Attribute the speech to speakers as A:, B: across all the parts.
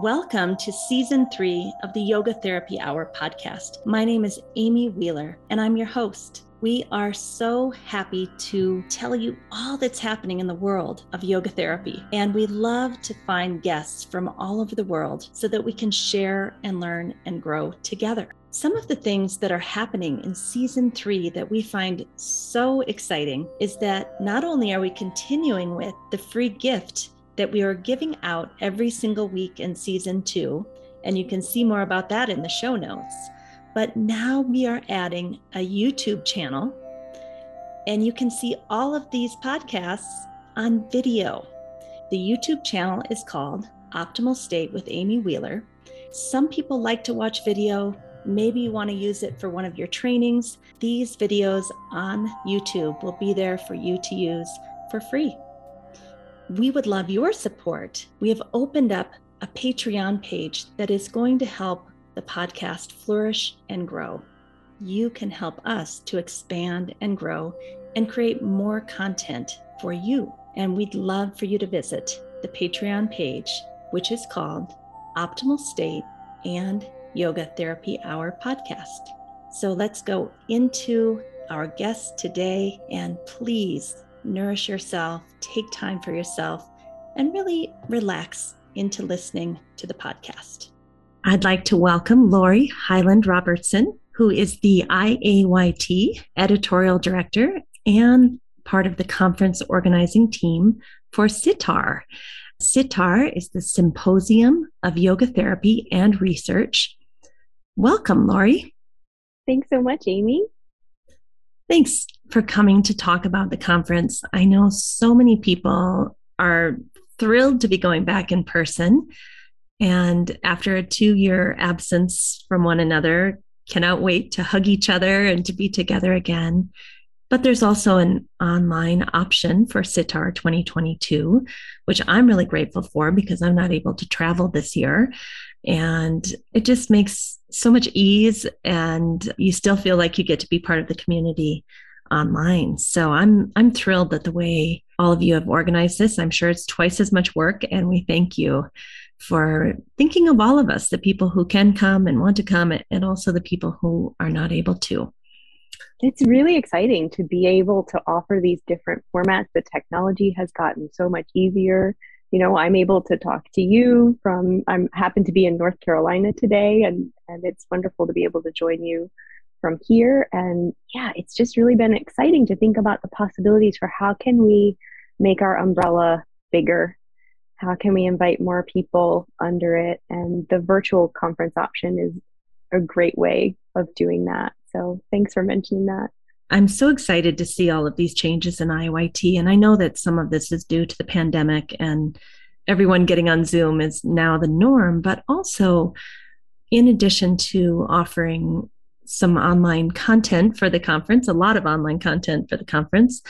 A: Welcome to season three of the Yoga Therapy Hour podcast. My name is Amy Wheeler, and I'm your host. We are so happy to tell you all that's happening in the world of yoga therapy. And we love to find guests from all over the world so that we can share and learn and grow together. Some of the things that are happening in season three that we find so exciting is that not only are we continuing with the free gift that we are giving out every single week in season two. And you can see more about that in the show notes. But now we are adding a YouTube channel, and you can see all of these podcasts on video. The YouTube channel is called Optimal State with Amy Wheeler. Some people like to watch video. Maybe you want to use it for one of your trainings. These videos on YouTube will be there for you to use for free we would love your support. We have opened up a Patreon page that is going to help the podcast flourish and grow. You can help us to expand and grow and create more content for you. And we'd love for you to visit the Patreon page, which is called Optimal State and Yoga Therapy Hour Podcast. So let's go into our guest today and please nourish yourself, take time for yourself, and really relax into listening to the podcast. I'd like to welcome Laurie Hyland Robertson, who is the IAYT editorial director and part of the conference organizing team for SYTAR. SYTAR is the Symposium of Yoga Therapy and Research. Welcome, Laurie.
B: Thanks so much, Amy.
A: Thanks for coming to talk about the conference. I know so many people are thrilled to be going back in person. And after a two year absence from one another, cannot wait to hug each other and to be together again. But there's also an online option for SYTAR 2022, which I'm really grateful for because I'm not able to travel this year. And it just makes so much ease, and you still feel like you get to be part of the community online. So I'm I'm thrilled that the way all of you have organized this. I'm sure it's twice as much work, and we thank you for thinking of all of us, the people who can come and want to come, and also the people who are not able to.
B: It's really exciting to be able to offer these different formats. The technology has gotten so much easier. You know, I'm able to talk to you from I'm happen to be in North Carolina today and and it's wonderful to be able to join you from here and yeah, it's just really been exciting to think about the possibilities for how can we make our umbrella bigger how can we invite more people under it and the virtual conference option is a great way of doing that so thanks for mentioning that.
A: I'm so excited to see all of these changes in IAYT. And I know that some of this is due to the pandemic and everyone getting on Zoom is now the norm, but also in addition to offering some online content for the conference, a lot of online content for the conference,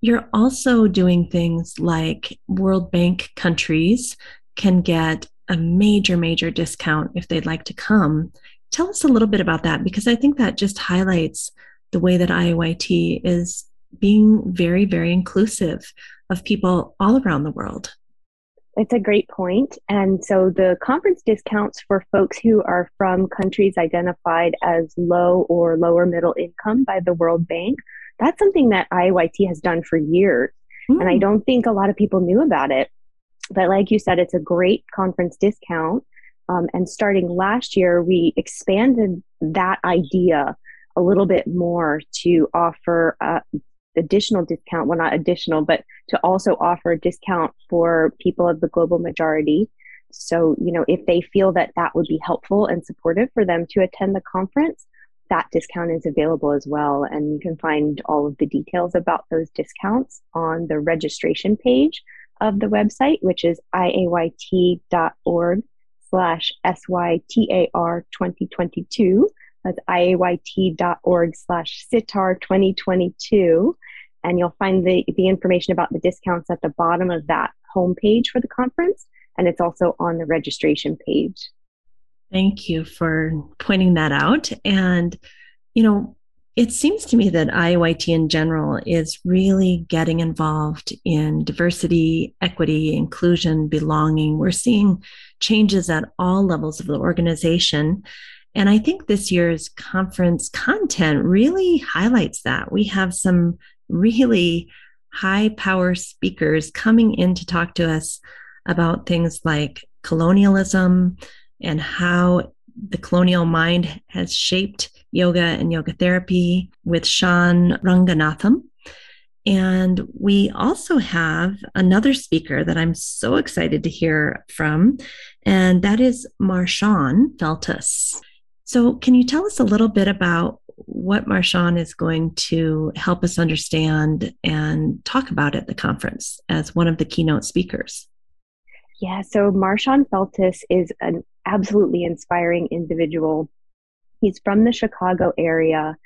A: you're also doing things like World Bank countries can get a major, major discount if they'd like to come Tell us a little bit about that because I think that just highlights the way that IAYT is being very, very inclusive of people all around the world.
B: It's a great point. And so the conference discounts for folks who are from countries identified as low or lower middle income by the World Bank, that's something that IAYT has done for years. Mm. And I hmm. don't think a lot of people knew about it. But like you said, it's a great conference discount. Um, and starting last year, we expanded that idea a little bit more to offer uh, additional discount. Well, not additional, but to also offer a discount for people of the global majority. So, you know, if they feel that that would be helpful and supportive for them to attend the conference, that discount is available as well. And you can find all of the details about those discounts on the registration page of the website, which is iayt.org slash SYTAR 2022. That's iayt.org slash SYTAR 2022. And you'll find the, the information about the discounts at the bottom of that homepage for the conference. And it's also on the registration page.
A: Thank you for pointing that out. And, you know, it seems to me that IAYT in general is really getting involved in diversity, equity, inclusion, belonging. We're seeing changes at all levels of the organization. And I think this year's conference content really highlights that. We have some really high power speakers coming in to talk to us about things like colonialism and how the colonial mind has shaped yoga and yoga therapy with Shyam Ranganathan. And we also have another speaker that I'm so excited to hear from, and that is Marshawn Feltus. So, can you tell us a little bit about what Marshawn is going to help us understand and talk about at the conference as one of the keynote speakers?
B: Yeah, so Marshawn Feltus is an absolutely inspiring individual. He's from the Chicago area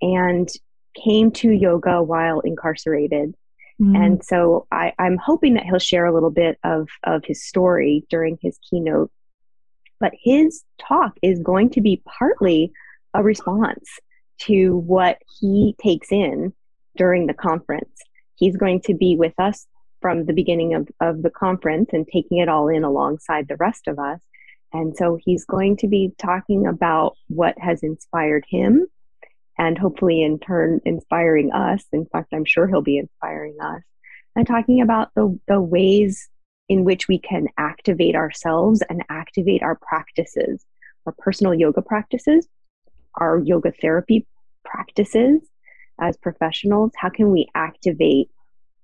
B: and came to yoga while incarcerated. Mm-hmm. And so I, I'm hoping that he'll share a little bit of, of his story during his keynote. But his talk is going to be partly a response to what he takes in during the conference. He's going to be with us from the beginning of, of the conference and taking it all in alongside the rest of us. And so he's going to be talking about what has inspired him and hopefully in turn inspiring us. In fact, I'm sure he'll be inspiring us and talking about the, the ways in which we can activate ourselves and activate our practices, our personal yoga practices, our yoga therapy practices as professionals. How can we activate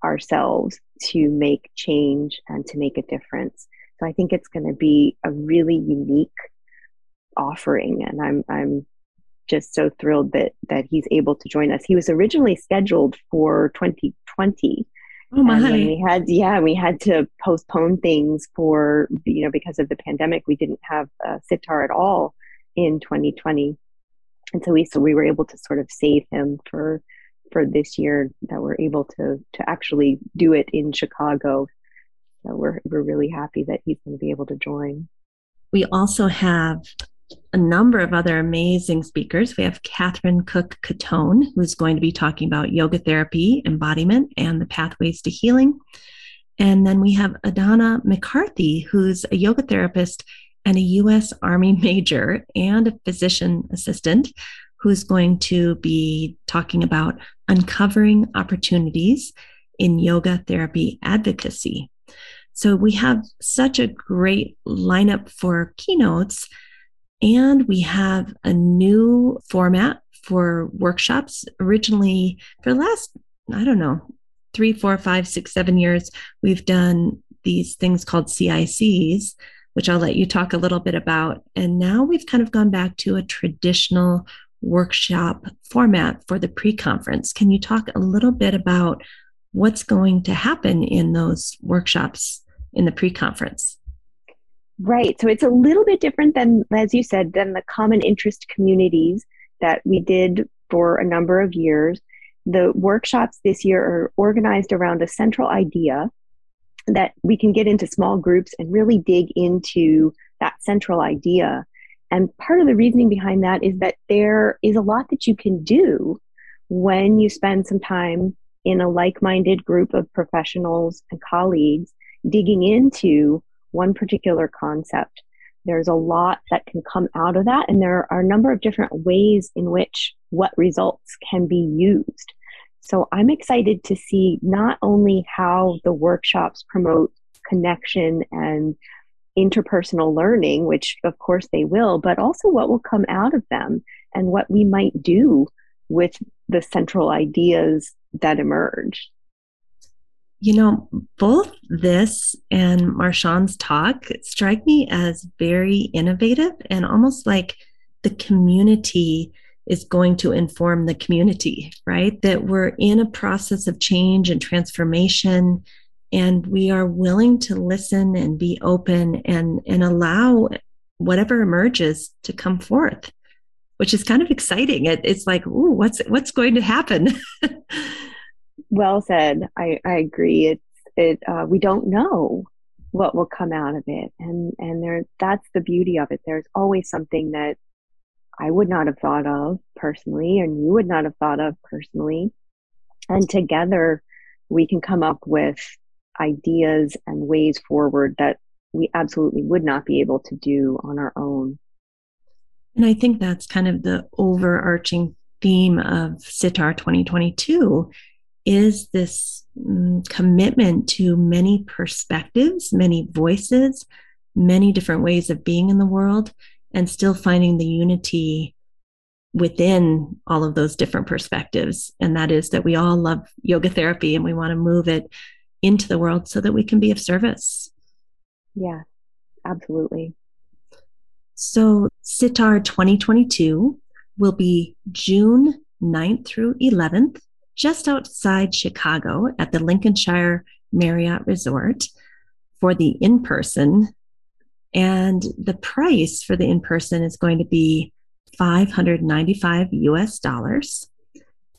B: ourselves to make change and to make a difference? So I think it's going to be a really unique offering, and I'm I'm just so thrilled that that he's able to join us. He was originally scheduled for 2020.
A: Oh my!
B: We had yeah, we had to postpone things for you know because of the pandemic. We didn't have uh, SYTAR at all in 2020, and so we so we were able to sort of save him for for this year that we're able to to actually do it in Chicago so we're we're really happy that he's going to be able to join.
A: We also have a number of other amazing speakers. We have Catherine Cook Cottone, who's going to be talking about yoga therapy, embodiment, and the pathways to healing. And then we have Adana McCarthy, who's a yoga therapist and a U.S. Army major and a physician assistant, who's going to be talking about uncovering opportunities in yoga therapy advocacy. So we have such a great lineup for keynotes, and we have a new format for workshops. Originally, for the last, I don't know, three, four, five, six, seven years, we've done these things called CICs, which I'll let you talk a little bit about. And now we've kind of gone back to a traditional workshop format for the pre conference. Can you talk a little bit about what's going to happen in those workshops in the pre-conference.
B: Right. So it's a little bit different than, as you said, than the common interest communities that we did for a number of years. The workshops this year are organized around a central idea that we can get into small groups and really dig into that central idea. And part of the reasoning behind that is that there is a lot that you can do when you spend some time in a like minded group of professionals and colleagues digging into one particular concept. There's a lot that can come out of that, and there are a number of different ways in which what results can be used. So I'm excited to see not only how the workshops promote connection and interpersonal learning, which of course they will, but also what will come out of them and what we might do with the central ideas that emerge.
A: You know, both this and Marshawn's talk strike me as very innovative and almost like the community is going to inform the community, right? That we're in a process of change and transformation and we are willing to listen and be open and and allow whatever emerges to come forth which is kind of exciting it, it's like ooh what's what's going to happen
B: well said. I, I agree. It's it. Uh, we don't know what will come out of it, and and there that's the beauty of it. There's always something that I would not have thought of personally, and you would not have thought of personally. And together, we can come up with ideas and ways forward that we absolutely would not be able to do on our own.
A: And I think that's kind of the overarching theme of SYTAR 2022 is this mm, commitment to many perspectives, many voices, many different ways of being in the world, and still finding the unity within all of those different perspectives. And that is that we all love yoga therapy and we want to move it into the world so that we can be of service.
B: Yeah, absolutely.
A: So, SYTAR 2022 will be June 9th through 11th, just outside Chicago at the Lincolnshire Marriott Resort for the in person. And the price for the in person is going to be 595 US dollars.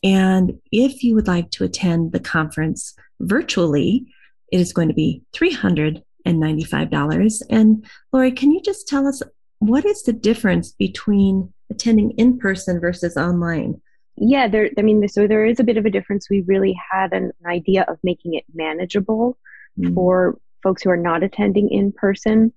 A: And if you would like to attend the conference virtually, it is going to be $395. And Laurie, can you just tell us what is the difference between attending in person versus online?
B: Yeah, there. I mean, so there is a bit of a difference. We really had an idea of making it manageable mm-hmm. for folks who are not attending in person,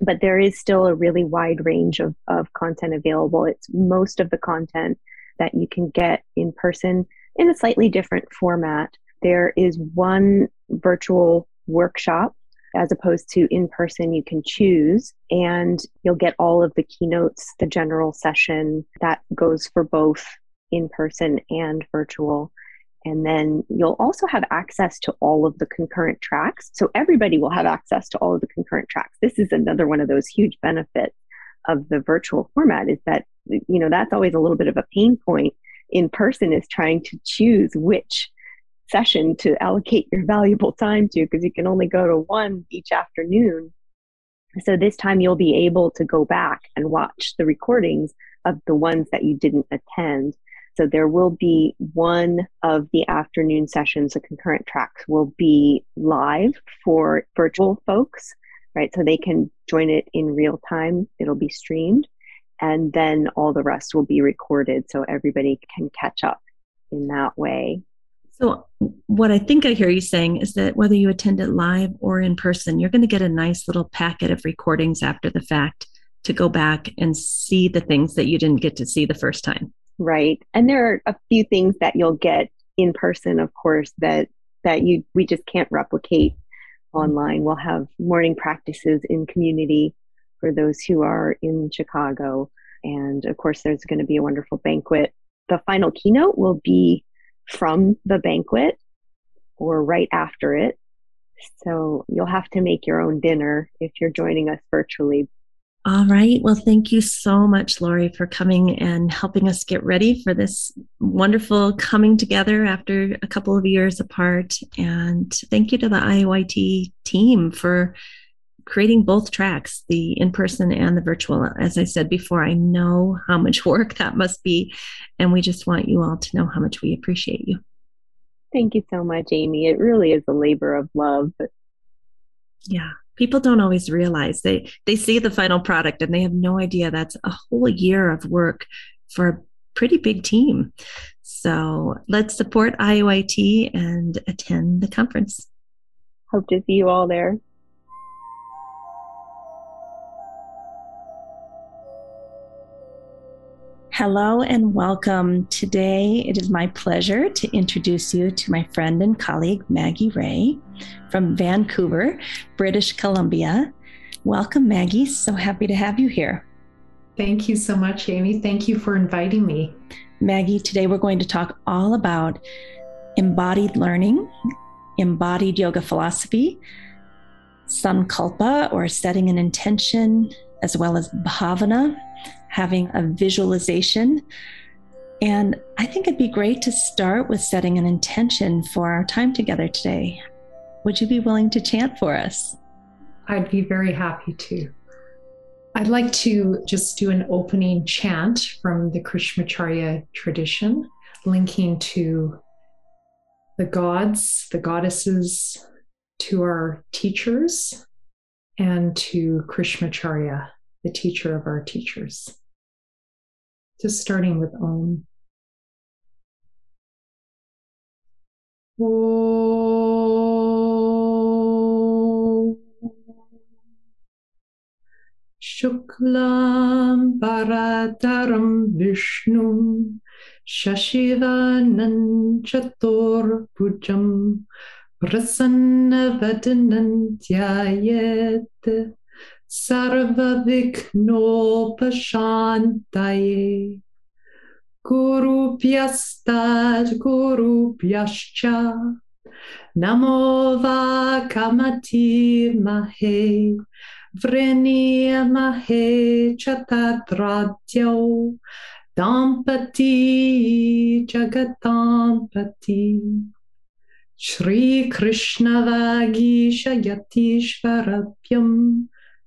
B: but there is still a really wide range of, of content available. It's most of the content that you can get in person in a slightly different format. There is one virtual workshop as opposed to in person you can choose and you'll get all of the keynotes the general session that goes for both in person and virtual and then you'll also have access to all of the concurrent tracks so everybody will have access to all of the concurrent tracks this is another one of those huge benefits of the virtual format is that you know that's always a little bit of a pain point in person is trying to choose which session to allocate your valuable time to because you can only go to one each afternoon. So this time you'll be able to go back and watch the recordings of the ones that you didn't attend. So there will be one of the afternoon sessions, the concurrent tracks will be live for virtual folks, right? So they can join it in real time. It'll be streamed. And then all the rest will be recorded so everybody can catch up in that way.
A: So, what I think I hear you saying is that whether you attend it live or in person, you're going to get a nice little packet of recordings after the fact to go back and see the things that you didn't get to see the first time.
B: Right. And there are a few things that you'll get in person, of course, that that you we just can't replicate mm-hmm. online. We'll have morning practices in community for those who are in Chicago. And of course, there's going to be a wonderful banquet. The final keynote will be from the banquet or right after it. So you'll have to make your own dinner if you're joining us virtually.
A: All right. Well, thank you so much, Laurie, for coming and helping us get ready for this wonderful coming together after a couple of years apart. And thank you to the IAYT team for creating both tracks, the in person and the virtual. As I said before, I know how much work that must be. And we just want you all to know how much we appreciate you.
B: Thank you so much, Amy. It really is a labor of love.
A: Yeah. People don't always realize they they see the final product and they have no idea that's a whole year of work for a pretty big team. So let's support IAYT and attend the conference.
B: Hope to see you all there.
A: Hello and welcome. Today, it is my pleasure to introduce you to my friend and colleague, Maggie Reagh from Vancouver, British Columbia. Welcome, Maggie. So happy to have you here.
C: Thank you so much, Amy. Thank you for inviting me.
A: Maggie, today we're going to talk all about embodied learning, embodied yoga philosophy, sankalpa or setting an intention, as well as bhavana, having a visualization. And I think it'd be great to start with setting an intention for our time together today. Would you be willing to chant for us?
C: I'd be very happy to. I'd like to just do an opening chant from the Krishnamacharya tradition, linking to the gods, the goddesses, to our teachers, and to Krishnamacharya, the teacher of our teachers. Just starting with Om. Shuklam Paradaram Vishnu Shashivanam Chatur Pujam Prasanna Dhyayeet Sarvaviknopashantaye Guru Pyastad Guru Pyascha Namo Vakamati Mahe. Vrenia Mahe Chatadratyo Dampati Jagadampati Shri Krishna Vagisha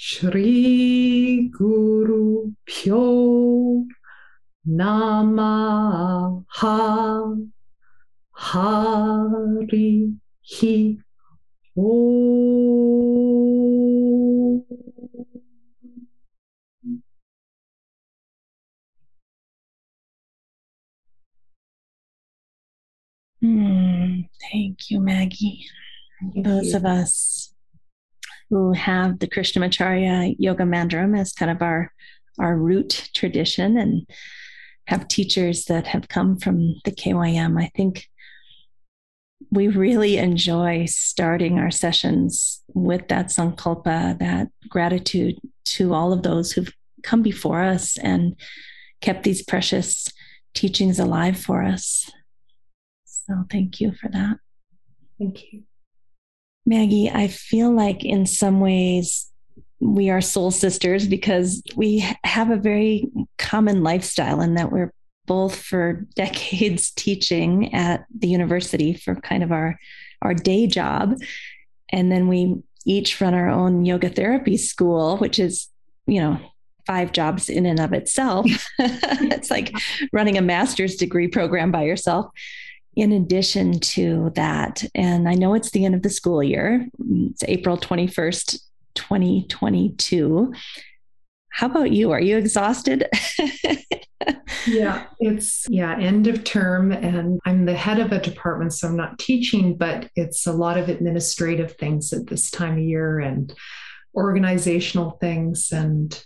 C: Shri Guru Pyo Namaha Hari Hi Om.
A: Hmm, thank you, Maggie.
C: Thank
A: Those
C: you.
A: of us who have the Krishnamacharya Yoga Mandiram as kind of our our root tradition and have teachers that have come from the KYM, I think we really enjoy starting our sessions with that sankalpa, that gratitude to all of those who've come before us and kept these precious teachings alive for us. So thank you for that.
C: Thank you.
A: Maggie, I feel like in some ways we are soul sisters because we have a very common lifestyle in that we're both for decades teaching at the university for kind of our our day job. And then we each run our own yoga therapy school which is you know five jobs in and of itself. It's like running a master's degree program by yourself in addition to that. And i know it's the end of the school year. It's april 21st 2022 how about you? Are you exhausted?
C: Yeah, it's yeah, end of term and I'm the head of a department so I'm not teaching but it's a lot of administrative things at this time of year and organizational things and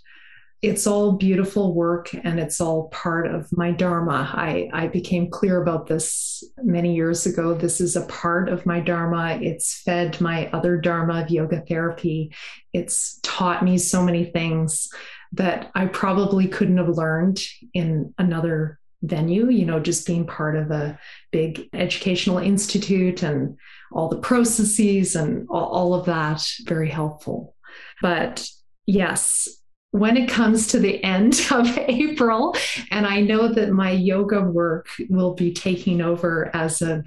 C: it's all beautiful work and it's all part of my dharma. I, I became clear about this many years ago. This is a part of my dharma. It's fed my other dharma of yoga therapy. It's taught me so many things that I probably couldn't have learned in another venue, you know, just being part of a big educational institute and all the processes and all, all of that, very helpful. But yes, when it comes to the end of April, and I know that my yoga work will be taking over as of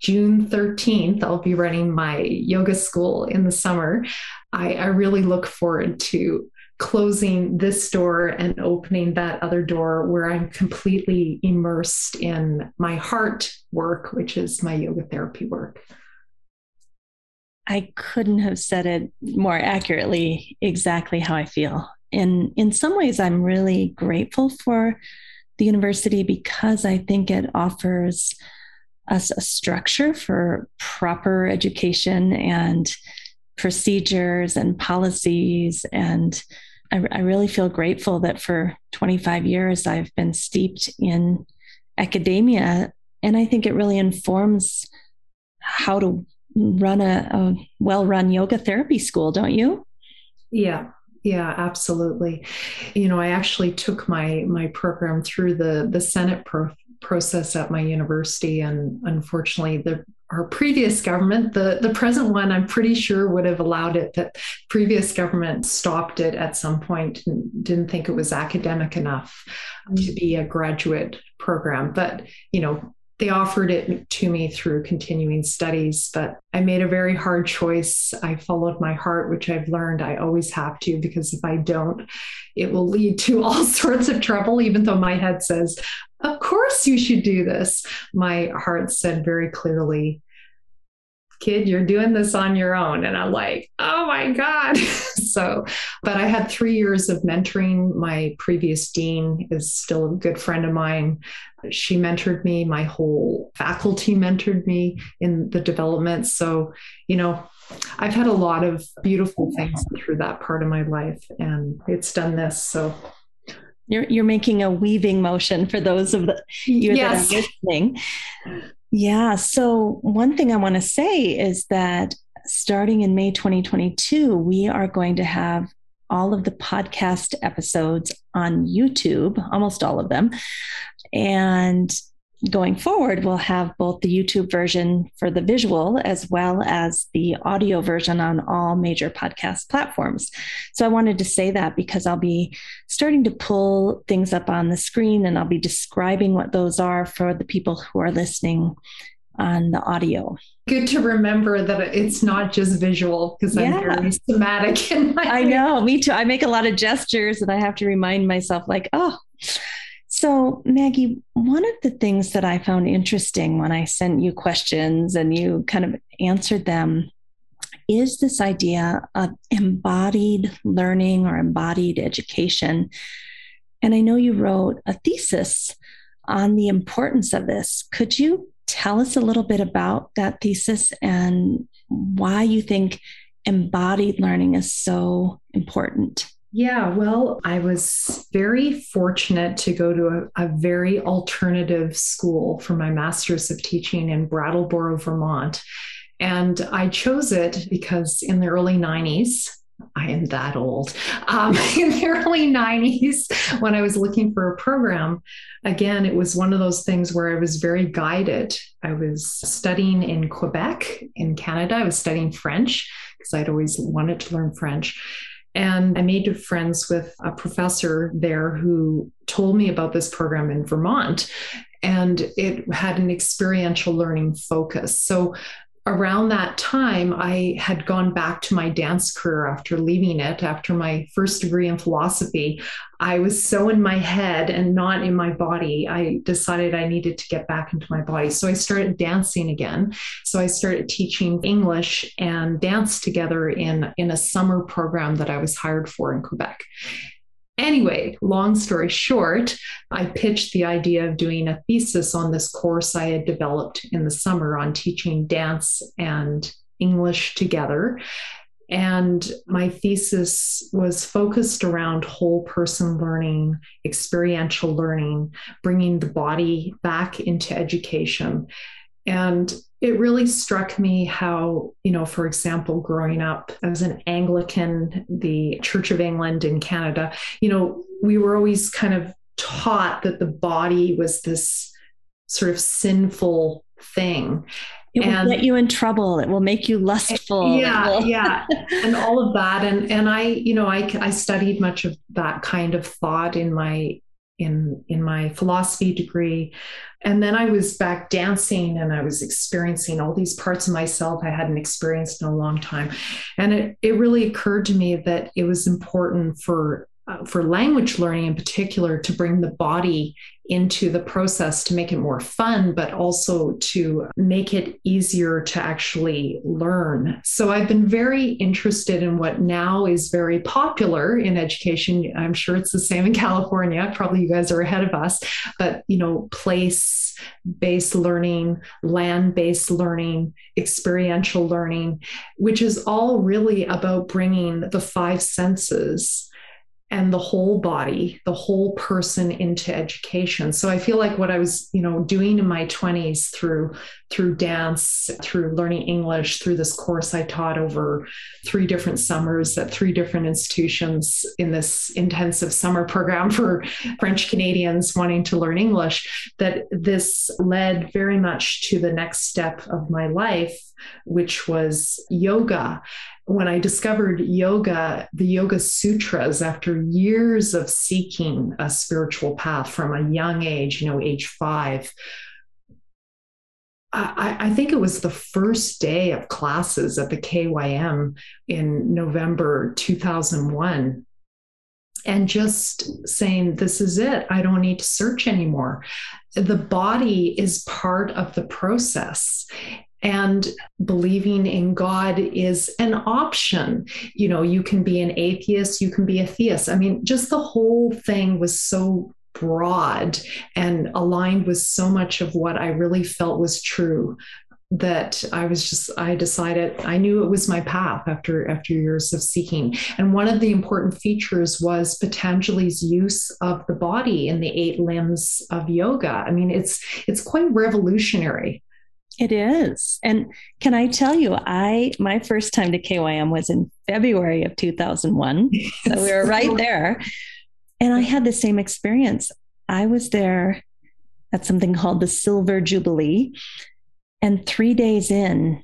C: June 13th, I'll be running my yoga school in the summer. I, I really look forward to closing this door and opening that other door where I'm completely immersed in my heart work, which is my yoga therapy work.
A: I couldn't have said it more accurately exactly how I feel. And in some ways, I'm really grateful for the university because I think it offers us a structure for proper education and procedures and policies. And I, I, really feel grateful that for 25 years I've been steeped in academia. And I think it really informs how to run a, a well run yoga therapy school, don't you?
C: Yeah, yeah absolutely you know i actually took my my program through the the senate pro- process at my university and unfortunately the our previous government, the, the present one, I'm pretty sure would have allowed it, but previous government stopped it at some point and didn't think it was academic enough mm-hmm. to be a graduate program. But, you know, they offered it to me through continuing studies, but I made a very hard choice. I followed my heart, which I've learned I always have to, because if I don't, it will lead to all sorts of trouble, even though my head says, Of course you should do this. My heart said very clearly, kid, you're doing this on your own. And I'm like, oh my God. so, but I had three years of mentoring. My previous dean is still a good friend of mine. She mentored me. My whole faculty mentored me in the development. So, you know, I've had a lot of beautiful things through that part of my life, and it's done this. So,
A: you're you're making a weaving motion for those of the you yes. that are listening. Yeah. So, one thing I want to say is that starting in May 2022, we are going to have all of the podcast episodes on YouTube, almost all of them. And going forward, we'll have both the YouTube version for the visual as well as the audio version on all major podcast platforms. So I wanted to say that because I'll be starting to pull things up on the screen and I'll be describing what those are for the people who are listening on the audio.
C: Good to remember that it's not just visual because yeah. I'm very somatic in my
A: I know, me too. I make a lot of gestures and I have to remind myself like, oh, so, Maggie, one of the things that I found interesting when I sent you questions and you kind of answered them is this idea of embodied learning or embodied education. And I know you wrote a thesis on the importance of this. Could you tell us a little bit about that thesis and why you think embodied learning is so important?
C: Yeah, well, I was very fortunate to go to a, a, very alternative school for my master's of teaching in Brattleboro, Vermont. And I chose it because in the early 90s, I am that old. Um, in the early 90s, when I was looking for a program, again, it was one of those things where I was very guided. I was studying in Quebec, in Canada. I was studying French because I'd always wanted to learn French. And I made friends with a professor there who told me about this program in Vermont. And it had an experiential learning focus. So around that time, I had gone back to my dance career after leaving it, after my first degree in philosophy. I was so in my head and not in my body. I decided I needed to get back into my body. So I started dancing again. So I started teaching English and dance together in, in a summer program that I was hired for in Quebec. Anyway, long story short, I pitched the idea of doing a thesis on this course I had developed in the summer on teaching dance and English together. And my thesis was focused around whole person learning, experiential learning, bringing the body back into education. And it really struck me how, you know, for example, growing up as an Anglican, the Church of England in Canada, you know, we were always kind of taught that the body was this sort of sinful thing.
A: It will and, get you in trouble. It will make you lustful.
C: Yeah, yeah, and all of that. And and I, you know, I I studied much of that kind of thought in my in in my philosophy degree. And then i was back dancing and i was experiencing all these parts of myself i hadn't experienced in a long time. And it, it really occurred to me that it was important for uh, for language learning in particular to bring the body into the process to make it more fun, but also to make it easier to actually learn. So I've been very interested in what now is very popular in education. I'm sure it's the same in California. Probably you guys are ahead of us, but you know, place based learning, land based learning, experiential learning, which is all really about bringing the five senses and the whole body, the whole person into education. So I feel like what I was, you know, doing in my 20s through through dance, through learning English, through this course I taught over three different summers at three different institutions in this intensive summer program for French Canadians wanting to learn English, that this led very much to the next step of my life, which was yoga when I discovered yoga, the Yoga Sutras, after years of seeking a spiritual path from a young age, you know, age five, I, I, think it was the first day of classes at the KYM in November 2001. And just saying, this is it. I don't need to search anymore. The body is part of the process and believing in God is an option. You know, you can be an atheist, you can be a theist. I mean, just the whole thing was so broad and aligned with so much of what I really felt was true that I was just I decided I knew it was my path after after years of seeking. And one of the important features was Patanjali's use of the body in the eight limbs of yoga. I mean, it's it's quite revolutionary.
A: It is. And can I tell you, I my first time to KYM was in February of 2001. So we were right there. And I had the same experience. I was there at something called the Silver Jubilee. And 3 days in,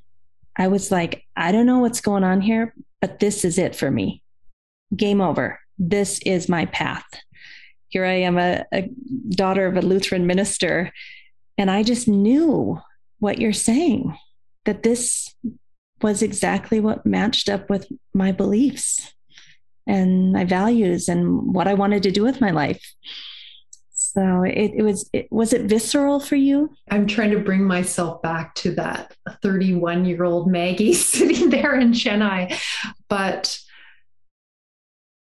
A: I was like, I don't know what's going on here, but this is it for me. Game over. This is my path. Here I am, a, a daughter of a Lutheran minister. And I just knew what you're saying that this was exactly what matched up with my beliefs and my values and what I wanted to do with my life. So it, it was it, was it visceral for you?
C: I'm trying to bring myself back to that 31 year old Maggie sitting there in Chennai, but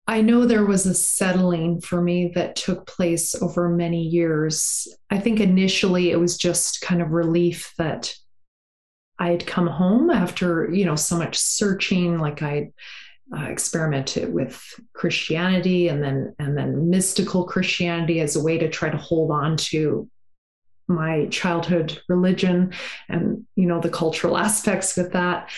C: I know there was a settling for me that took place over many years. I think initially it was just kind of relief that I had come home after, you know, so much searching, like I uh, experimented with Christianity and then and then mystical Christianity as a way to try to hold on to my childhood religion and you know the cultural aspects with that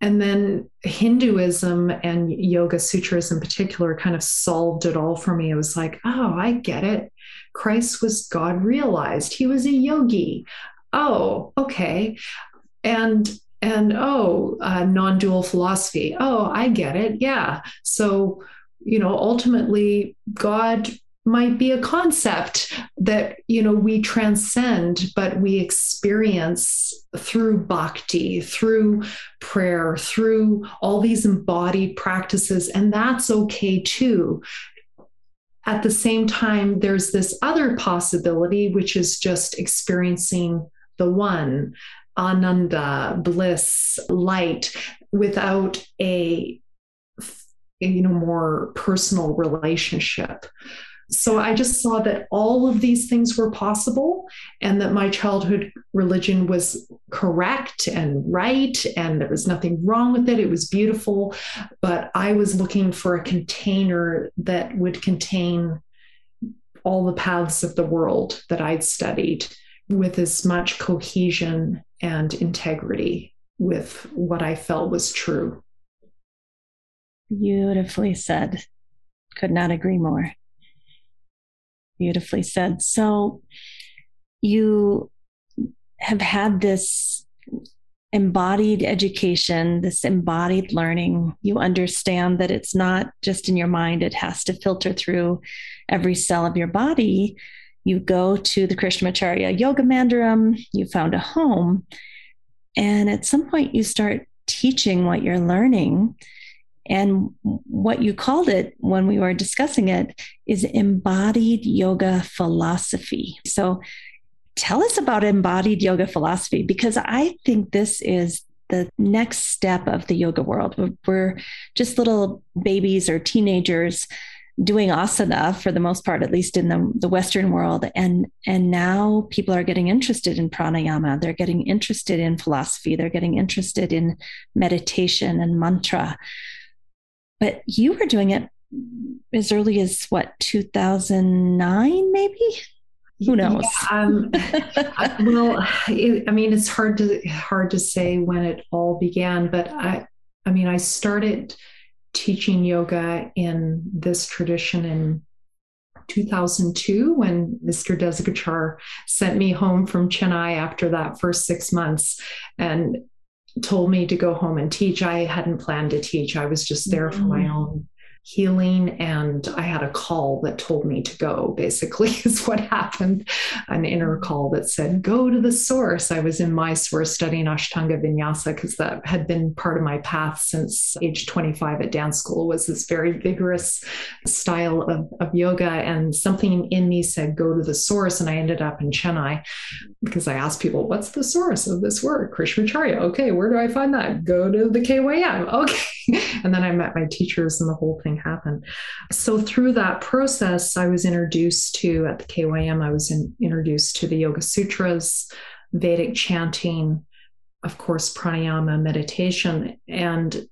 C: and then Hinduism and Yoga Sutras in particular kind of solved it all for me. It was like, oh, I get it. Christ was God realized. He was a yogi. Oh, okay. And and oh, uh, non-dual philosophy. Oh, I get it. Yeah. So, you know, ultimately, God might be a concept that you know we transcend but we experience through bhakti through prayer through all these embodied practices. And that's okay too. At the same time there's this other possibility which is just experiencing the one ananda bliss light without a you know more personal relationship so I just saw that all of these things were possible and that my childhood religion was correct and right and there was nothing wrong with it. It was beautiful. But I was looking for a container that would contain all the paths of the world that I'd studied with as much cohesion and integrity with what I felt was true.
A: Beautifully said. Could not agree more. Beautifully said. So you have had this embodied education, this embodied learning. You understand that it's not just in your mind, it has to filter through every cell of your body. You go to the Krishnamacharya Yoga Mandiram, you found a home, and at some point you start teaching what you're learning and what you called it when we were discussing it is embodied yoga philosophy. So tell us about embodied yoga philosophy because I think this is the next step of the yoga world. We're just little babies or teenagers doing asana for the most part, at least in the, the Western world. And, and now people are getting interested in pranayama. They're getting interested in philosophy. They're getting interested in meditation and mantra but you were doing it as early as what 2009 maybe who knows yeah, um,
C: well it, i mean it's hard to hard to say when it all began but i i mean i started teaching yoga in this tradition in 2002 when Mr. Desikachar sent me home from Chennai after that first six months and told me to go home and teach. I hadn't planned to teach. I was just there mm-hmm. for my mm. own healing and i had a call that told me to go basically is what happened. An inner mm-hmm. call that said go to the source. I was in mysore studying ashtanga vinyasa because that had been part of my path since age 25 at dance school was this very vigorous style of, of yoga and something in me said go to the source and i ended up in chennai because i asked people what's the source of this word krishnamacharya okay where do i find that? Go to the kym okay. And then i met my teachers and the whole thing happen. So through that process, I was introduced to at the KYM, I was in, introduced to the Yoga Sutras, Vedic chanting, of course, pranayama, meditation, and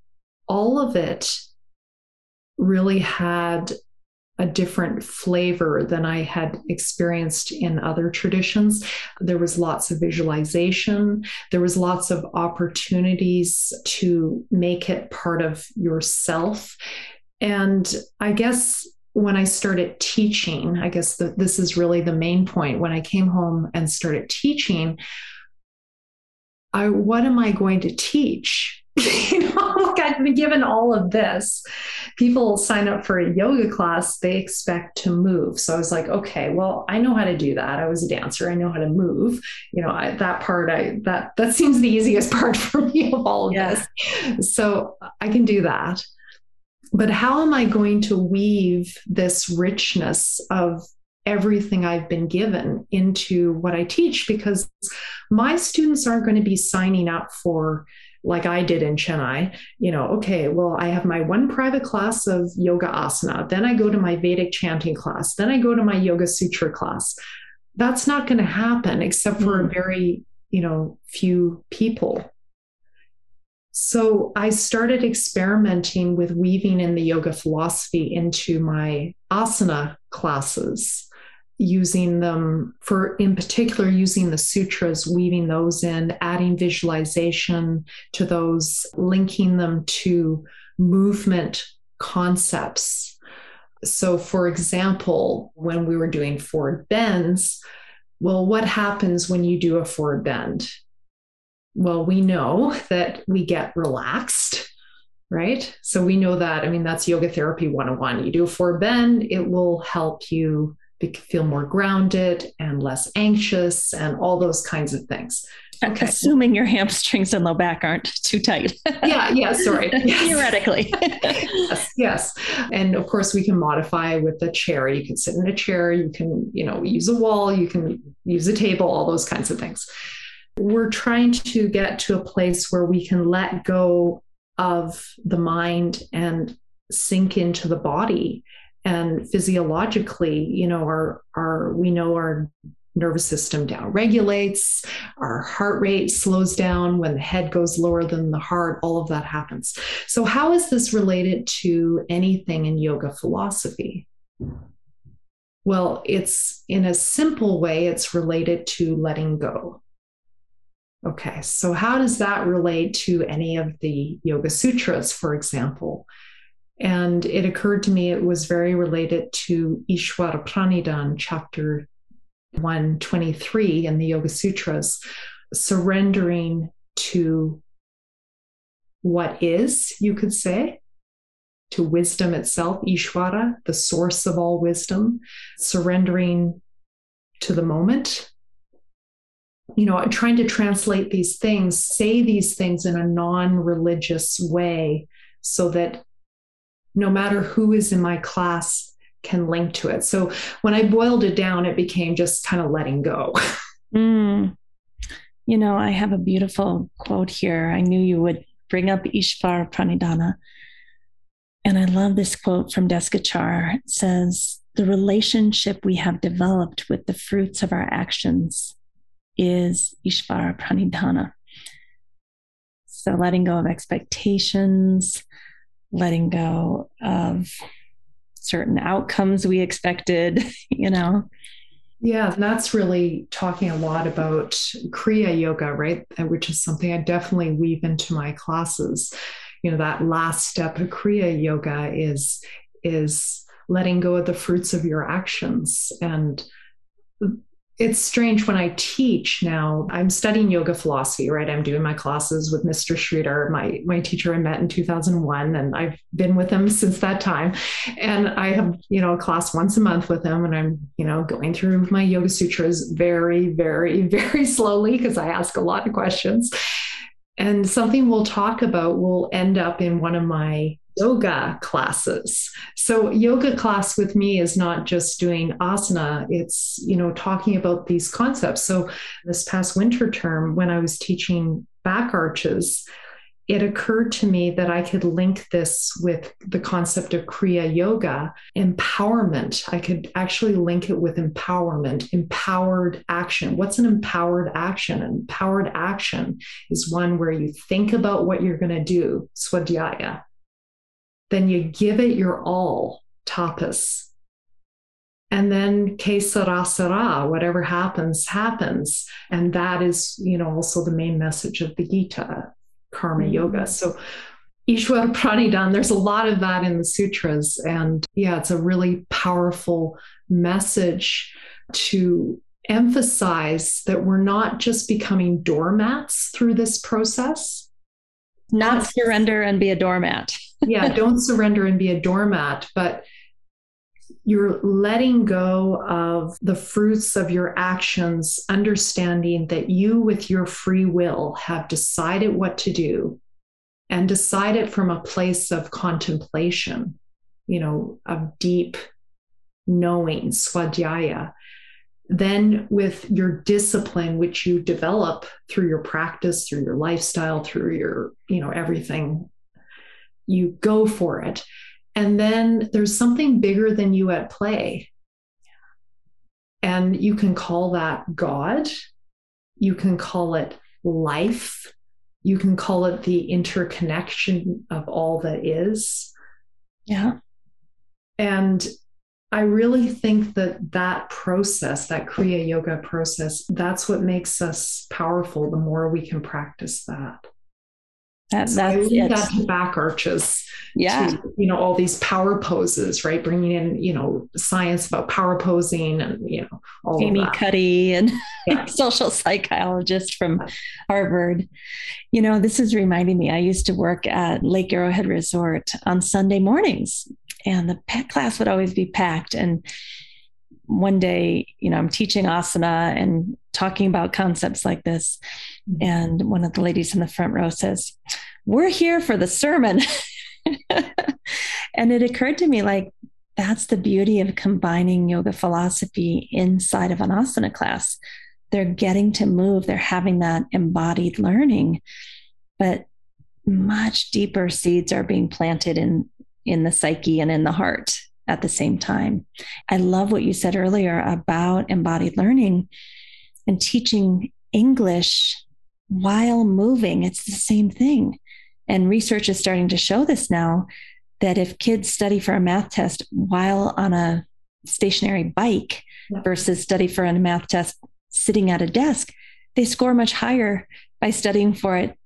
C: all of it really had a different flavor than I had experienced in other traditions. There was lots of visualization, there was lots of opportunities to make it part of yourself. And I guess when I started teaching, I guess the, this is really the main point. When I came home and started teaching, I what am I going to teach? you know, like I've been given all of this. People sign up for a yoga class, they expect to move. So I was like, okay, well, I know how to do that. I was a dancer. I know how to move. You know, I, that part, I that that seems the easiest part for me of all of yeah. this. So I can do that but how am I going to weave this richness of everything I've been given into what I teach? Because my students aren't going to be signing up for like I did in Chennai, you know, okay, well, I have my one private class of yoga asana, then I go to my Vedic chanting class, then I go to my yoga sutra class. That's not going to happen except for a mm. very, you know, few people. So I started experimenting with weaving in the yoga philosophy into my asana classes, using them for, in particular, using the sutras, weaving those in, adding visualization to those, linking them to movement concepts. So, for example, when we were doing forward bends, well, what happens when you do a forward bend? Well, we know that we get relaxed, right? So we know that, I mean, that's yoga therapy 101. You do a forward bend, it will help you feel more grounded and less anxious and all those kinds of things.
A: Okay. Assuming your hamstrings and low back aren't too tight.
C: yeah, yeah, sorry.
A: Yes. Theoretically.
C: yes, yes. And of course we can modify with the chair. You can sit in a chair, you can, you know, use a wall, you can use a table, all those kinds of things. We're trying to get to a place where we can let go of the mind and sink into the body. And physiologically you know our our we know our nervous system down regulates our heart rate slows down when the head goes lower than the heart all of that happens. So how is this related to anything in yoga philosophy? Well it's in a simple way it's related to letting go Okay, so how does that relate to any of the Yoga Sutras, for example? And it occurred to me it was very related to Ishwara Pranidhan, chapter 123 in the Yoga Sutras, surrendering to what is, you could say, to wisdom itself, Ishwara, the source of all wisdom, surrendering to the moment, you know, trying to translate these things, say these things in a non religious way so that no matter who is in my class can link to it. So when I boiled it down, it became just kind of letting go.
A: Mm. You know, I have a beautiful quote here. I knew you would bring up Ishvara Pranidhana. And I love this quote from Desikachar. It says, The relationship we have developed with the fruits of our actions is Ishvara Pranidhana. So letting go of expectations, letting go of certain outcomes we expected, you know.
C: Yeah, that's really talking a lot about Kriya Yoga, right? Which is something I definitely weave into my classes. You know, that last step of Kriya Yoga is is letting go of the fruits of your actions and it's strange when I teach now. I'm studying yoga philosophy, right? I'm doing my classes with Mr. Sridhar, my my teacher I met in 2001, and I've been with him since that time. And I have, you know, a class once a month with him, and I'm, you know, going through my yoga sutras very, very, very slowly because I ask a lot of questions. And something we'll talk about will end up in one of my yoga classes. So yoga class with me is not just doing asana, it's, you know, talking about these concepts. So this past winter term when I was teaching back arches, it occurred to me that I could link this with the concept of Kriya Yoga, empowerment. I could actually link it with empowerment, empowered action. What's an empowered action? An empowered action is one where you think about what you're going to do, swadhyaya then you give it your all, tapas. And then ke sara sara, whatever happens, happens. And that is, you know, also the main message of the Gita, karma mm-hmm. yoga. So Ishwar Pranidhan, there's a lot of that in the sutras. And yeah, it's a really powerful message to emphasize that we're not just becoming doormats through this process.
A: Not surrender and be a doormat
C: yeah, don't surrender and be a doormat, but you're letting go of the fruits of your actions, understanding that you, with your free will, have decided what to do and decide it from a place of contemplation, you know, of deep knowing, swadhyaya. Then, with your discipline, which you develop through your practice, through your lifestyle, through your, you know, everything you go for it. And then there's something bigger than you at play. And you can call that God. You can call it life. You can call it the interconnection of all that is.
A: Yeah.
C: And I really think that that process, that Kriya Yoga process, that's what makes us powerful the more we can practice that. That, so that's I that to back arches.
A: Yeah.
C: To, you know, all these power poses, right? Bringing in, you know, science about power posing and, you know, all
A: Amy Cuddy and yeah. social psychologist from Harvard. You know, this is reminding me, I used to work at Lake Arrowhead Resort on Sunday mornings and the pet class would always be packed. And one day, you know, I'm teaching asana and talking about concepts like this. Mm-hmm. And one of the ladies in the front row says, We're here for the sermon. and it occurred to me like, that's the beauty of combining yoga philosophy inside of an asana class. They're getting to move, they're having that embodied learning, but much deeper seeds are being planted in in the psyche and in the heart at the same time. I love what you said earlier about embodied learning and teaching English while moving. It's the same thing. And research is starting to show this now that if kids study for a math test while on a stationary bike yeah. versus study for a math test sitting at a desk, they score much higher by studying for it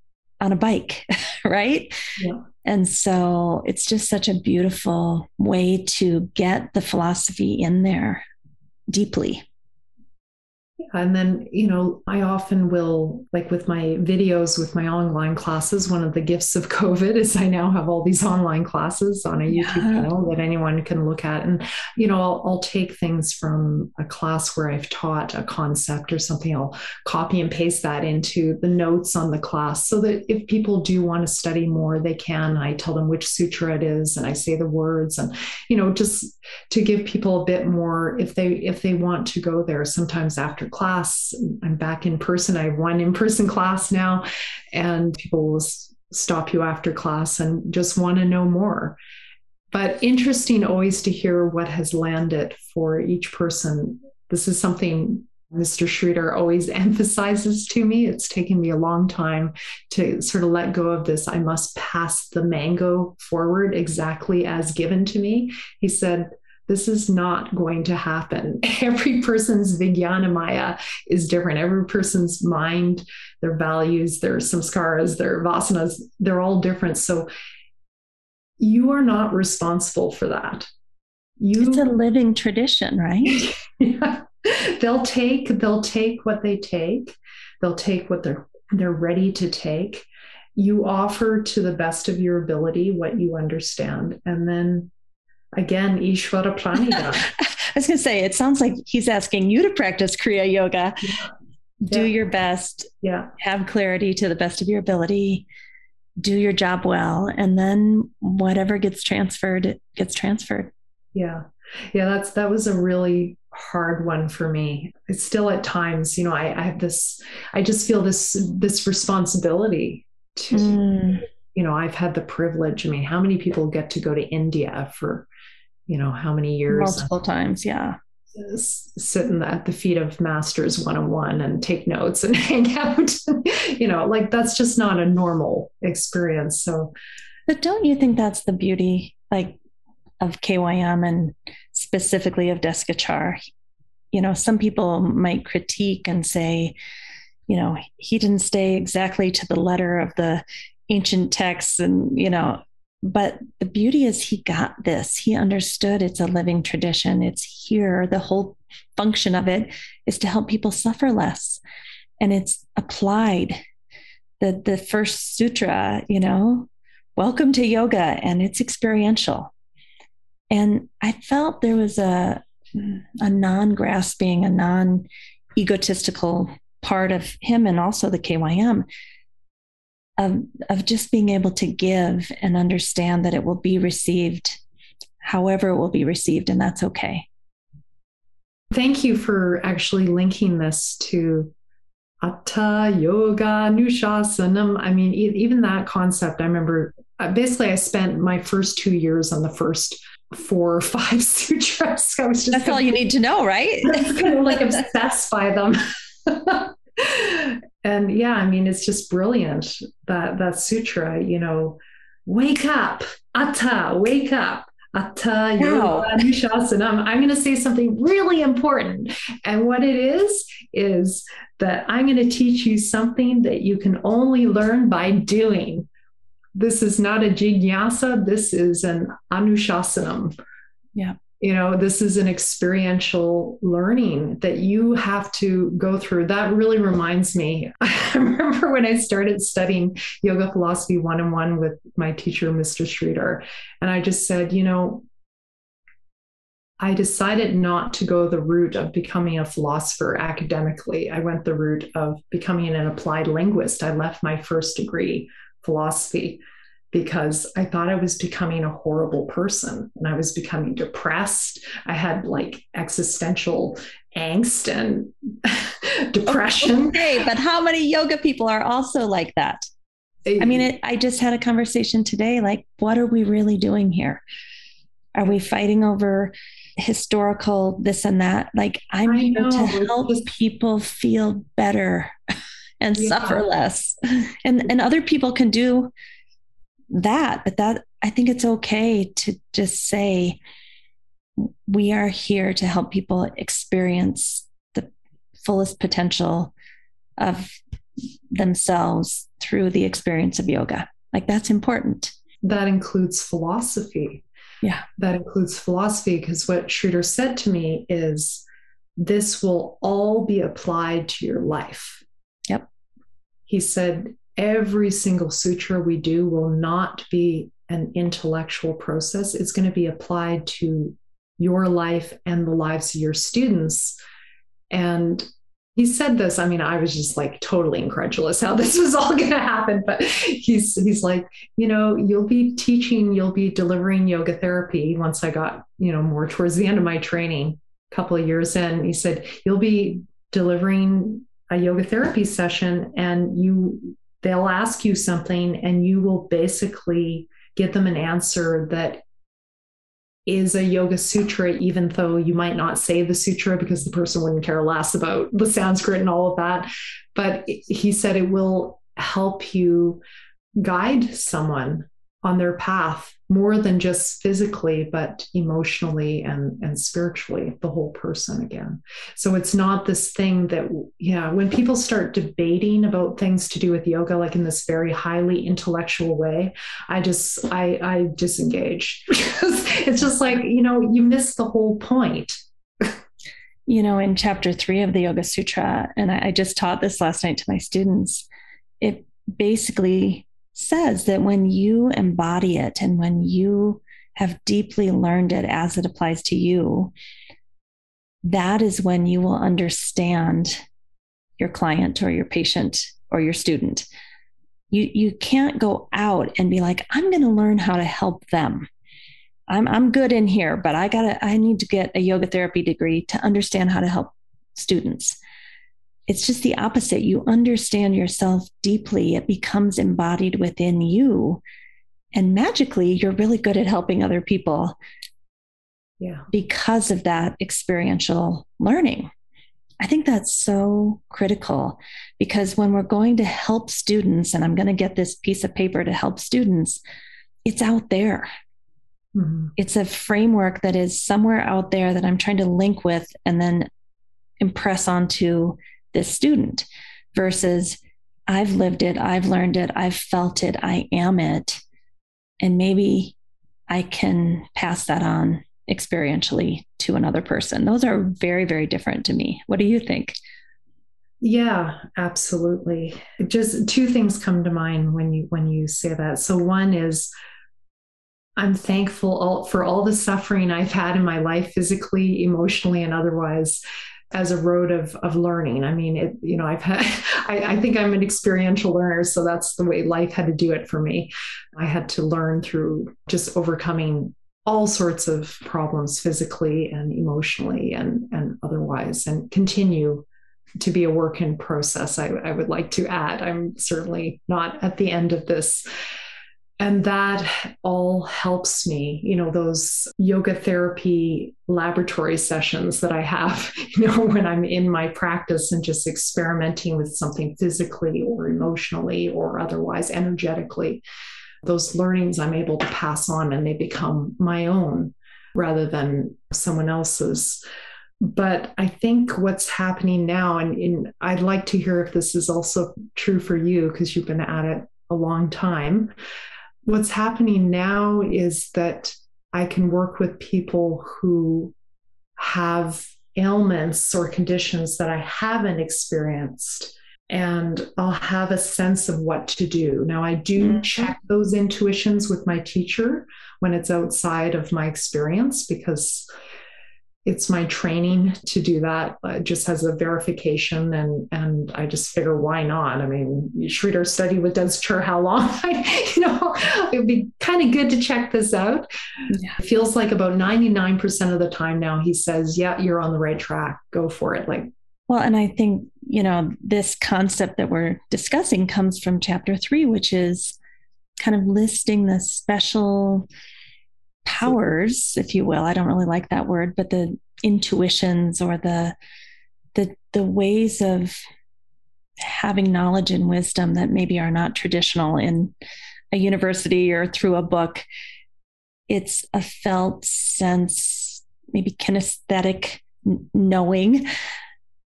A: on a bike, right? Yeah. And so it's just such a beautiful way to get the philosophy in there deeply.
C: And then, you know, I often will, like with my videos, with my online classes, one of the gifts of COVID is I now have all these online classes on a YouTube channel that anyone can look at. And, you know, I'll, I'll, take things from a class where I've taught a concept or something, I'll copy and paste that into the notes on the class so that if people do want to study more, they can. I tell them which sutra it is and I say the words and, you know, just to give people a bit more if they if they want to go there sometimes after class. I'm back in person. I have one in person class now, and people will stop you after class and just want to know more. But interesting always to hear what has landed for each person. This is something Mr. Sridhar always emphasizes to me. It's taken me a long time to sort of let go of this. I must pass the mango forward exactly as given to me. He said, this is not going to happen. Every person's Vijnanamaya is different. Every person's mind, their values, their samskaras, their vasanas, they're all different. So you are not responsible for that.
A: You, it's a living tradition, right?
C: yeah. They'll take, they'll take what they take. They'll take what they're they're ready to take. You offer to the best of your ability what you understand. And then again, Ishvara Pranidhana.
A: I was going to say, it sounds like he's asking you to practice Kriya Yoga. Yeah. Do yeah. your best.
C: Yeah.
A: Have clarity to the best of your ability. Do your job well. And then whatever gets transferred, gets transferred.
C: Yeah. Yeah. That's, that was a really hard one for me. It's still at times, you know, I, I have this, I just feel this, this responsibility to, mm. you know, I've had the privilege. I mean, how many people get to go to India for you know how many years
A: multiple times yeah.
C: sitting at the feet of masters one-on-one and take notes and hang out. You know like that's just not a normal experience so.
A: But don't you think that's the beauty like of KYM and specifically of Desikachar you know some people might critique and say you know he didn't stay exactly to the letter of the ancient texts and you know but the beauty is he got this. He understood it's a living tradition. It's here. The whole function of it is to help people suffer less. And it's applied. The the first sutra you know welcome to yoga and it's experiential. And i felt there was a a non-grasping a non-egotistical part of him and also the kym of, of just being able to give and understand that it will be received however it will be received, and that's okay.
C: Thank you for actually linking this to Atha Yoga Nushasanam. I mean, even that concept, I remember uh, basically I spent my first two years on the first four or five sutras. I was just
A: that's all you need to know, right?
C: kind of like obsessed by them. and yeah, I mean, it's just brilliant that that sutra, you know, wake up, atha, wake up. Atha Yoga Nushasanam. I'm going to say something really important. And what it is, is that I'm going to teach you something that you can only learn by doing. This is not a jignasa, this is an anushasanam.
A: Yeah
C: you know this is an experiential learning that you have to go through that really reminds me i remember when i started studying yoga philosophy one-on-one with my teacher mr sridhar and i just said you know I decided not to go the route of becoming a philosopher academically. I went the route of becoming an applied linguist. I left my first degree, philosophy, because I thought I was becoming a horrible person and I was becoming depressed. I had like existential angst and depression.
A: Okay, but how many yoga people are also like that? I mean, it, I just had a conversation today like, what are we really doing here? Are we fighting over historical this and that? Like, I'm here to help people feel better and yeah. suffer less. And, and other people can do that but that i think it's okay to just say we are here to help people experience the fullest potential of themselves through the experience of yoga. Like that's important.
C: That includes philosophy.
A: Yeah.
C: That includes philosophy because what sridhar said to me is this will all be applied to your life.
A: Yep.
C: He said every single sutra we do will not be an intellectual process. It's going to be applied to your life and the lives of your students. And he said this. I mean, I was just like totally incredulous how this was all going to happen. But he's he's like, you know, you'll be teaching, you'll be delivering yoga therapy. Once I got, you know, more towards the end of my training, a couple of years in, he said, you'll be delivering a yoga therapy session, and you they'll ask you something and you will basically give them an answer that is a yoga sutra, even though you might not say the sutra because the person wouldn't care less about the Sanskrit and all of that. But he said it will help you guide someone on their path more than just physically but emotionally and and spiritually the whole person again. So it's not this thing that yeah when people start debating about things to do with yoga like in this very highly intellectual way i just i i disengage. It's just like you know you miss the whole point.
A: You know in chapter 3 of the yoga sutra and I, I just taught this last night to my students it basically says that when you embody it and when you have deeply learned it as it applies to you, that is when you will understand your client or your patient or your student. You, you can't go out and be like, I'm going to learn how to help them. I'm, I'm good in here, but I gotta, I need to get a yoga therapy degree to understand how to help students it's just the opposite. You understand yourself deeply, it becomes embodied within you. And magically, you're really good at helping other people.
C: Yeah.
A: Because of that experiential learning. I think that's so critical because when we're going to help students, and I'm going to get this piece of paper to help students, it's out there. Mm-hmm. It's a framework that is somewhere out there that I'm trying to link with and then impress onto this student versus I've lived it, I've learned it, I've felt it, I am it. And maybe I can pass that on experientially to another person. Those are very, very different to me. What do you think?
C: Yeah, absolutely. Just two things come to mind when you when you say that. So one is I'm thankful all, for all the suffering I've had in my life physically, emotionally and otherwise as a road of of learning. I mean, it, you know, I've had I, I, think I'm an experiential learner, so that's the way life had to do it for me. I had to learn through just overcoming all sorts of problems physically and emotionally and and otherwise and continue to be a work in process I, I would like to add i'm certainly not at the end of this and that all helps me you know those yoga therapy laboratory sessions that i have you know when i'm in my practice and just experimenting with something physically or emotionally or otherwise energetically those learnings i'm able to pass on and they become my own rather than someone else's. But i think what's happening now and, i'd like to hear if this is also true for you because you've been at it a long time what's happening now is that I can work with people who have ailments or conditions that I haven't experienced. And I'll have a sense of what to do. Now, I do mm-hmm. check those intuitions with my teacher when it's outside of my experience because it's my training to do that uh, just as a verification and and I just figure why not? I mean Sridhar studied with Des sure how long? I, you know it would be kind of good to check this out. Yeah. it feels like about 99% of the time now he says yeah you're on the right track. Go for it. Like
A: well and I think you know this concept that we're discussing comes from chapter 3 which is kind of listing the special powers, if you will. I don't really like that word, but the intuitions or the the the ways of having knowledge and wisdom that maybe are not traditional in a university or through a book. It's a felt sense, maybe kinesthetic knowing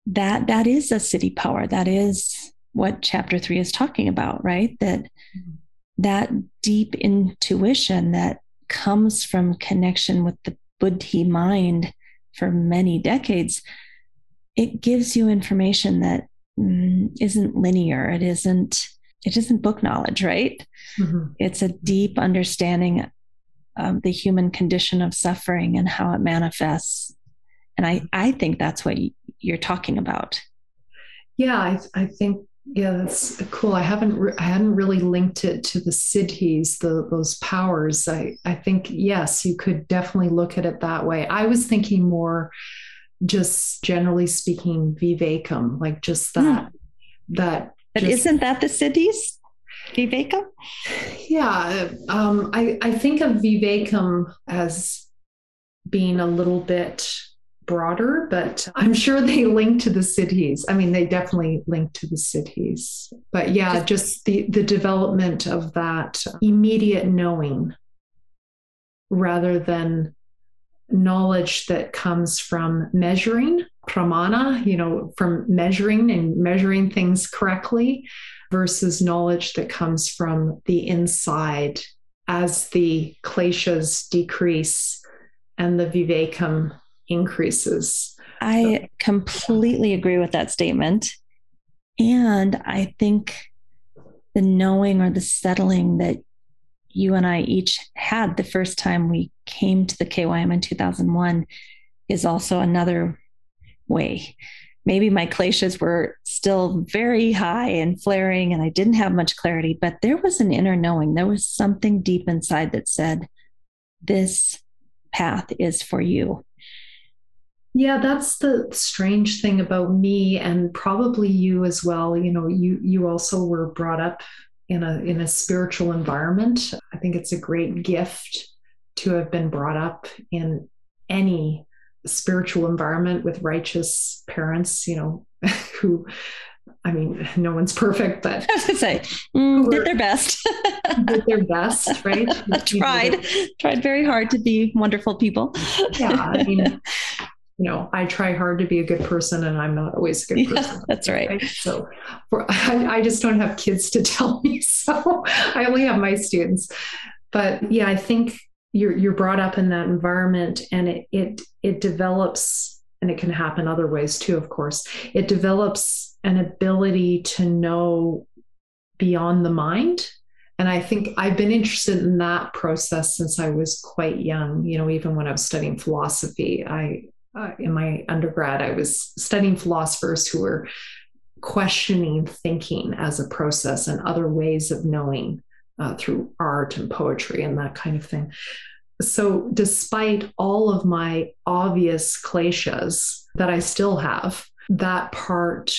A: that that is a siddhi power. That is what chapter three is talking about, right? That mm-hmm. that deep intuition that comes from connection with the buddhi mind for many decades, it gives you information that mm, not linear. It isn't. It isn't book knowledge, right? Mm-hmm. It's a deep understanding of the human condition of suffering and how it manifests. And I, I think that's what you're talking about.
C: Yeah, I, I think yeah, that's cool. I haven't re- I hadn't really linked it to the siddhis, the those powers. I I think yes, you could definitely look at it that way. I was thinking more just generally speaking vivekam, like just hmm. that that
A: But just, isn't that the siddhis? Vivekam?
C: Yeah, um, I, I think of Vivekam as being a little bit broader, but I'm sure they link to the siddhis. I mean, they definitely link to the siddhis. But yeah, just the the development of that immediate knowing rather than knowledge that comes from measuring pramana, you know, from measuring and measuring things correctly versus knowledge that comes from the inside as the kleshas decrease and the vivekam increases.
A: I completely agree with that statement. And I think the knowing or the settling that you and I each had the first time we came to the KYM in 2001 is also another way. Maybe my kleshas were still very high and flaring, and I didn't have much clarity, but there was an inner knowing. There was something deep inside that said, This path is for you.
C: Yeah, that's the strange thing about me and probably you as well. You know, you you also were brought up in a in a spiritual environment. I think it's a great gift to have been brought up in any spiritual environment with righteous parents, you know, who I mean, no one's perfect, but
A: I was gonna say mm, did their best.
C: did their best, right?
A: tried, tried very hard to be wonderful people.
C: yeah, I mean, you know, I try hard to be a good person, and I'm not always a good person.
A: Yeah, that's right. right?
C: So, for, I, I just don't have kids to tell me. So, I only have my students. But yeah, I think you're you're brought up in that environment, and it it it develops, and it can happen other ways too. Of course, it develops an ability to know beyond the mind and I think I've been interested in that process since I was quite young. You know, even when I was studying philosophy, I uh, in my undergrad, I was studying philosophers who were questioning thinking as a process and other ways of knowing uh, through art and poetry and that kind of thing. So, despite all of my obvious kleshas that I still have, that part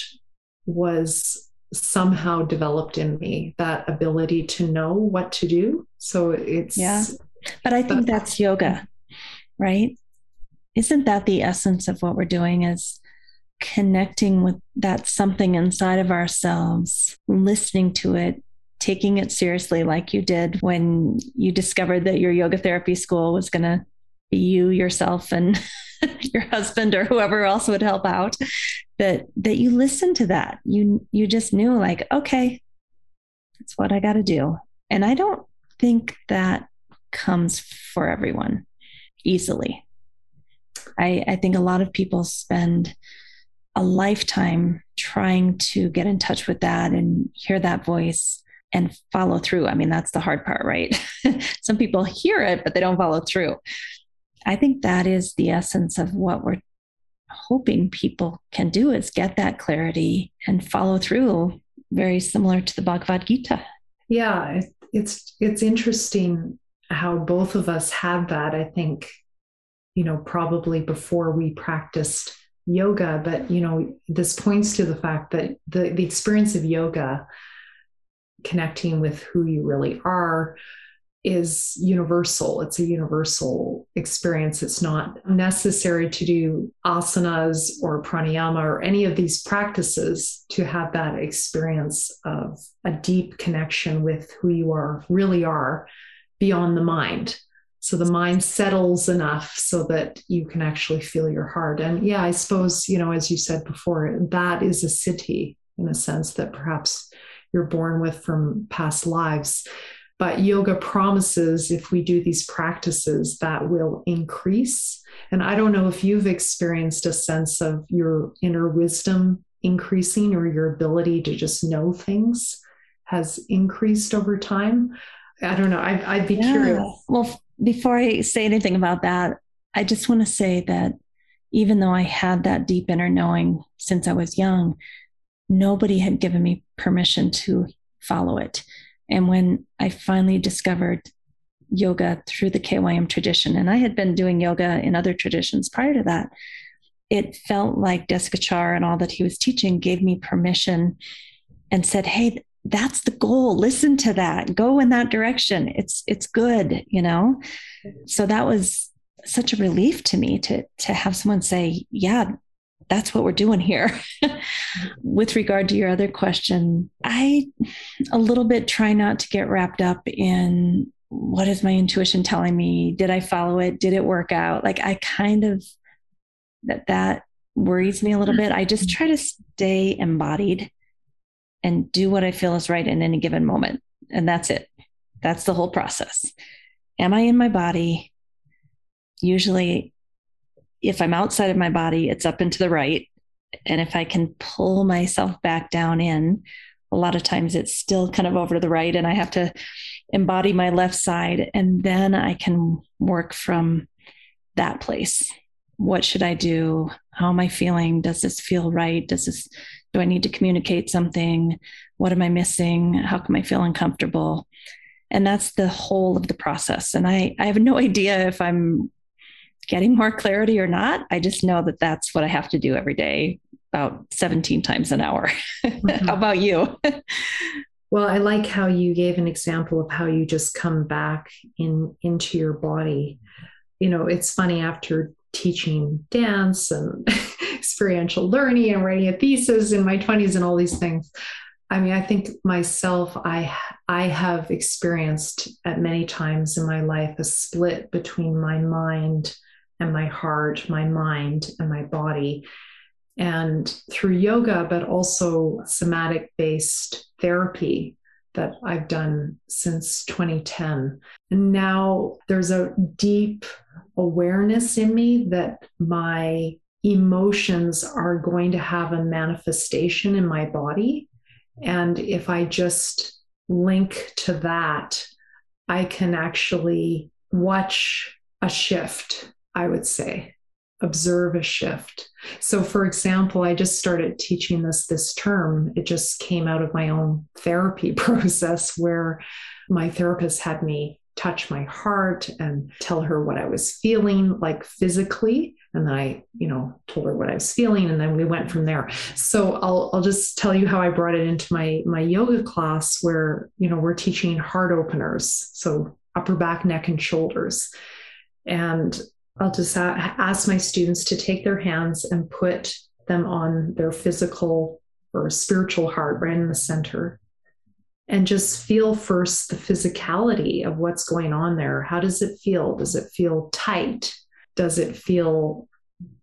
C: was somehow developed in me that ability to know what to do. So, it's.
A: Yeah. But I think that's yoga, right? Isn't that the essence of what we're doing is connecting with that something inside of ourselves listening to it taking it seriously like you did when you discovered that your yoga therapy school was going to be you yourself and your husband or whoever else would help out. That that you listened to that. You you just knew like okay that's what i got to do. And i don't think that comes for everyone easily I, I think a lot of people spend a lifetime trying to get in touch with that and hear that voice and follow through. I mean, that's the hard part, right? Some people hear it, but they don't follow through. I think that is the essence of what we're hoping people can do is get that clarity and follow through very similar to the bhagavad gita
C: yeah it's it's interesting how both of us have that i think you know, probably before we practiced yoga. But, you know, this points to the fact that the, the experience of yoga, connecting with who you really are, is universal. It's a universal experience. It's not necessary to do asanas or pranayama or any of these practices to have that experience of a deep connection with who you are, really are, beyond the mind so the mind settles enough so that you can actually feel your heart and yeah i suppose you know as you said before that is a siddhi in a sense that perhaps you're born with from past lives but yoga promises if we do these practices that will increase and i don't know if you've experienced a sense of your inner wisdom increasing or your ability to just know things has increased over time I don't know. I'd, I'd be yeah. curious.
A: Well, before I say anything about that, I just want to say that even though I had that deep inner knowing since I was young, nobody had given me permission to follow it. And when I finally discovered yoga through the KYM tradition, and I had been doing yoga in other traditions prior to that, it felt like Desikachar and all that he was teaching gave me permission and said, Hey, that's the goal listen to that go in that direction it's it's good you know so that was such a relief to me to to have someone say, "Yeah, that's what we're doing here." With regard to your other question, I a little bit try not to get wrapped up in what is my intuition telling me? Did I follow it? Did it work out? Like I kind of that that worries me a little bit. I just mm-hmm. try to stay embodied and do what I feel is right in any given moment. And that's it. That's the whole process. Am I in my body? Usually, if I'm outside of my body, it's up and to the right. And if I can pull myself back down in, a lot of times it's still kind of over to the right, and I have to embody my left side. And then I can work from that place. What should I do? How am I feeling? Does this feel right? Does this, do I need to communicate something? What am I missing? How come I feel uncomfortable? And that's the whole of the process. And I, I have no idea if I'm getting more clarity or not. I just know that that's what I have to do every day, about 17 times an hour. Mm-hmm. how about you?
C: well, I like how you gave an example of how you just come back in into your body. You know, it's funny after teaching dance and experiential learning and writing a thesis in my 20s and all these things. I mean, I think myself, I I have experienced at many times in my life a split between my mind and my heart, my mind and my body. And through yoga, but also somatic based therapy that I've done since 2010. And now there's a deep awareness in me that my emotions are going to have a manifestation in my body. And if I just link to that, I can actually watch a shift, I would say, observe a shift. So, for example, I just started teaching this this term. It just came out of my own therapy process where my therapist had me touch my heart and tell her what I was feeling, like physically. And then I, you know, told her what I was feeling, and then we went from there. So I'll I'll just tell you how I brought it into my my yoga class, where you know we're teaching heart openers, so upper back, neck, and shoulders. And I'll just ask my students to take their hands and put them on their physical or spiritual heart right in the center and just feel first the physicality of what's going on there. How does it feel? Does it feel tight? Does it feel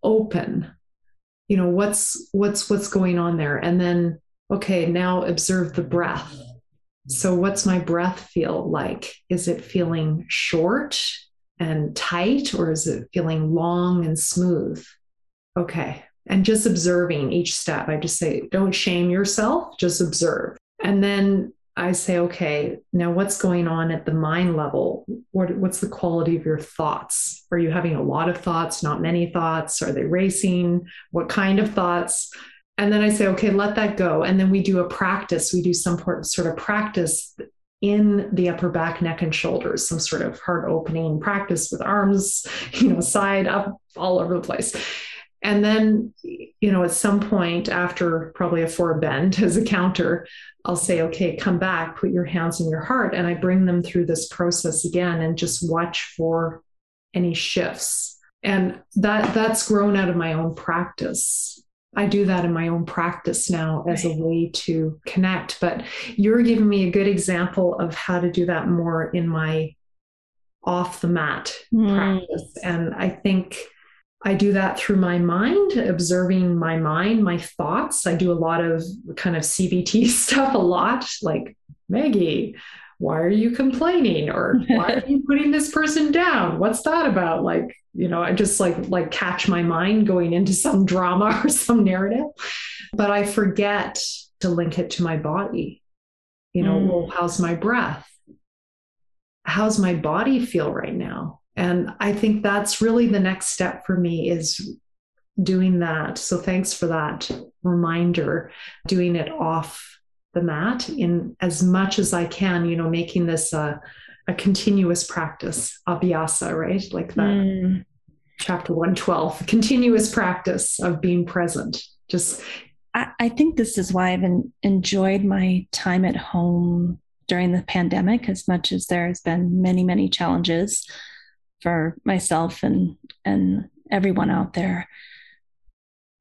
C: open? You know, what's what's what's going on there? And then okay, now observe the breath. So what's my breath feel like? Is it feeling short and tight or is it feeling long and smooth? Okay. And just observing each step. I just say don't shame yourself, just observe. And then I say, okay, now what's going on at the mind level? What, what's the quality of your thoughts? Are you having a lot of thoughts, not many thoughts? Are they racing? What kind of thoughts? And then I say, okay, let that go. And then we do a practice. We do some sort of practice in the upper back, neck, and shoulders, some sort of heart opening practice with arms, you know, side up, all over the place. And then, you know, at some point after probably a four bend as a counter, I'll say, okay, come back, put your hands in your heart. And I bring them through this process again and just watch for any shifts. And that that's grown out of my own practice. I do that in my own practice now as a way to connect. But you're giving me a good example of how to do that more in my off the mat mm. practice. And I think I do that through my mind, observing my mind, my thoughts. I do a lot of kind of CBT stuff, a lot like, Maggie, why are you complaining? Or why are you putting this person down? What's that about? Like, you know, I just like like catch my mind going into some drama or some narrative. But I forget to link it to my body. You know, mm. well, how's my breath? How's my body feel right now? And i think that's really the next step for me is doing that. So thanks for that reminder doing it off the mat in as much as i can you know making this a, a continuous practice abhyasa right? Like that mm. chapter 112 continuous practice of being present. Just
A: I, I think this is why i've enjoyed my time at home during the pandemic as much as there has been many many challenges for myself and and everyone out there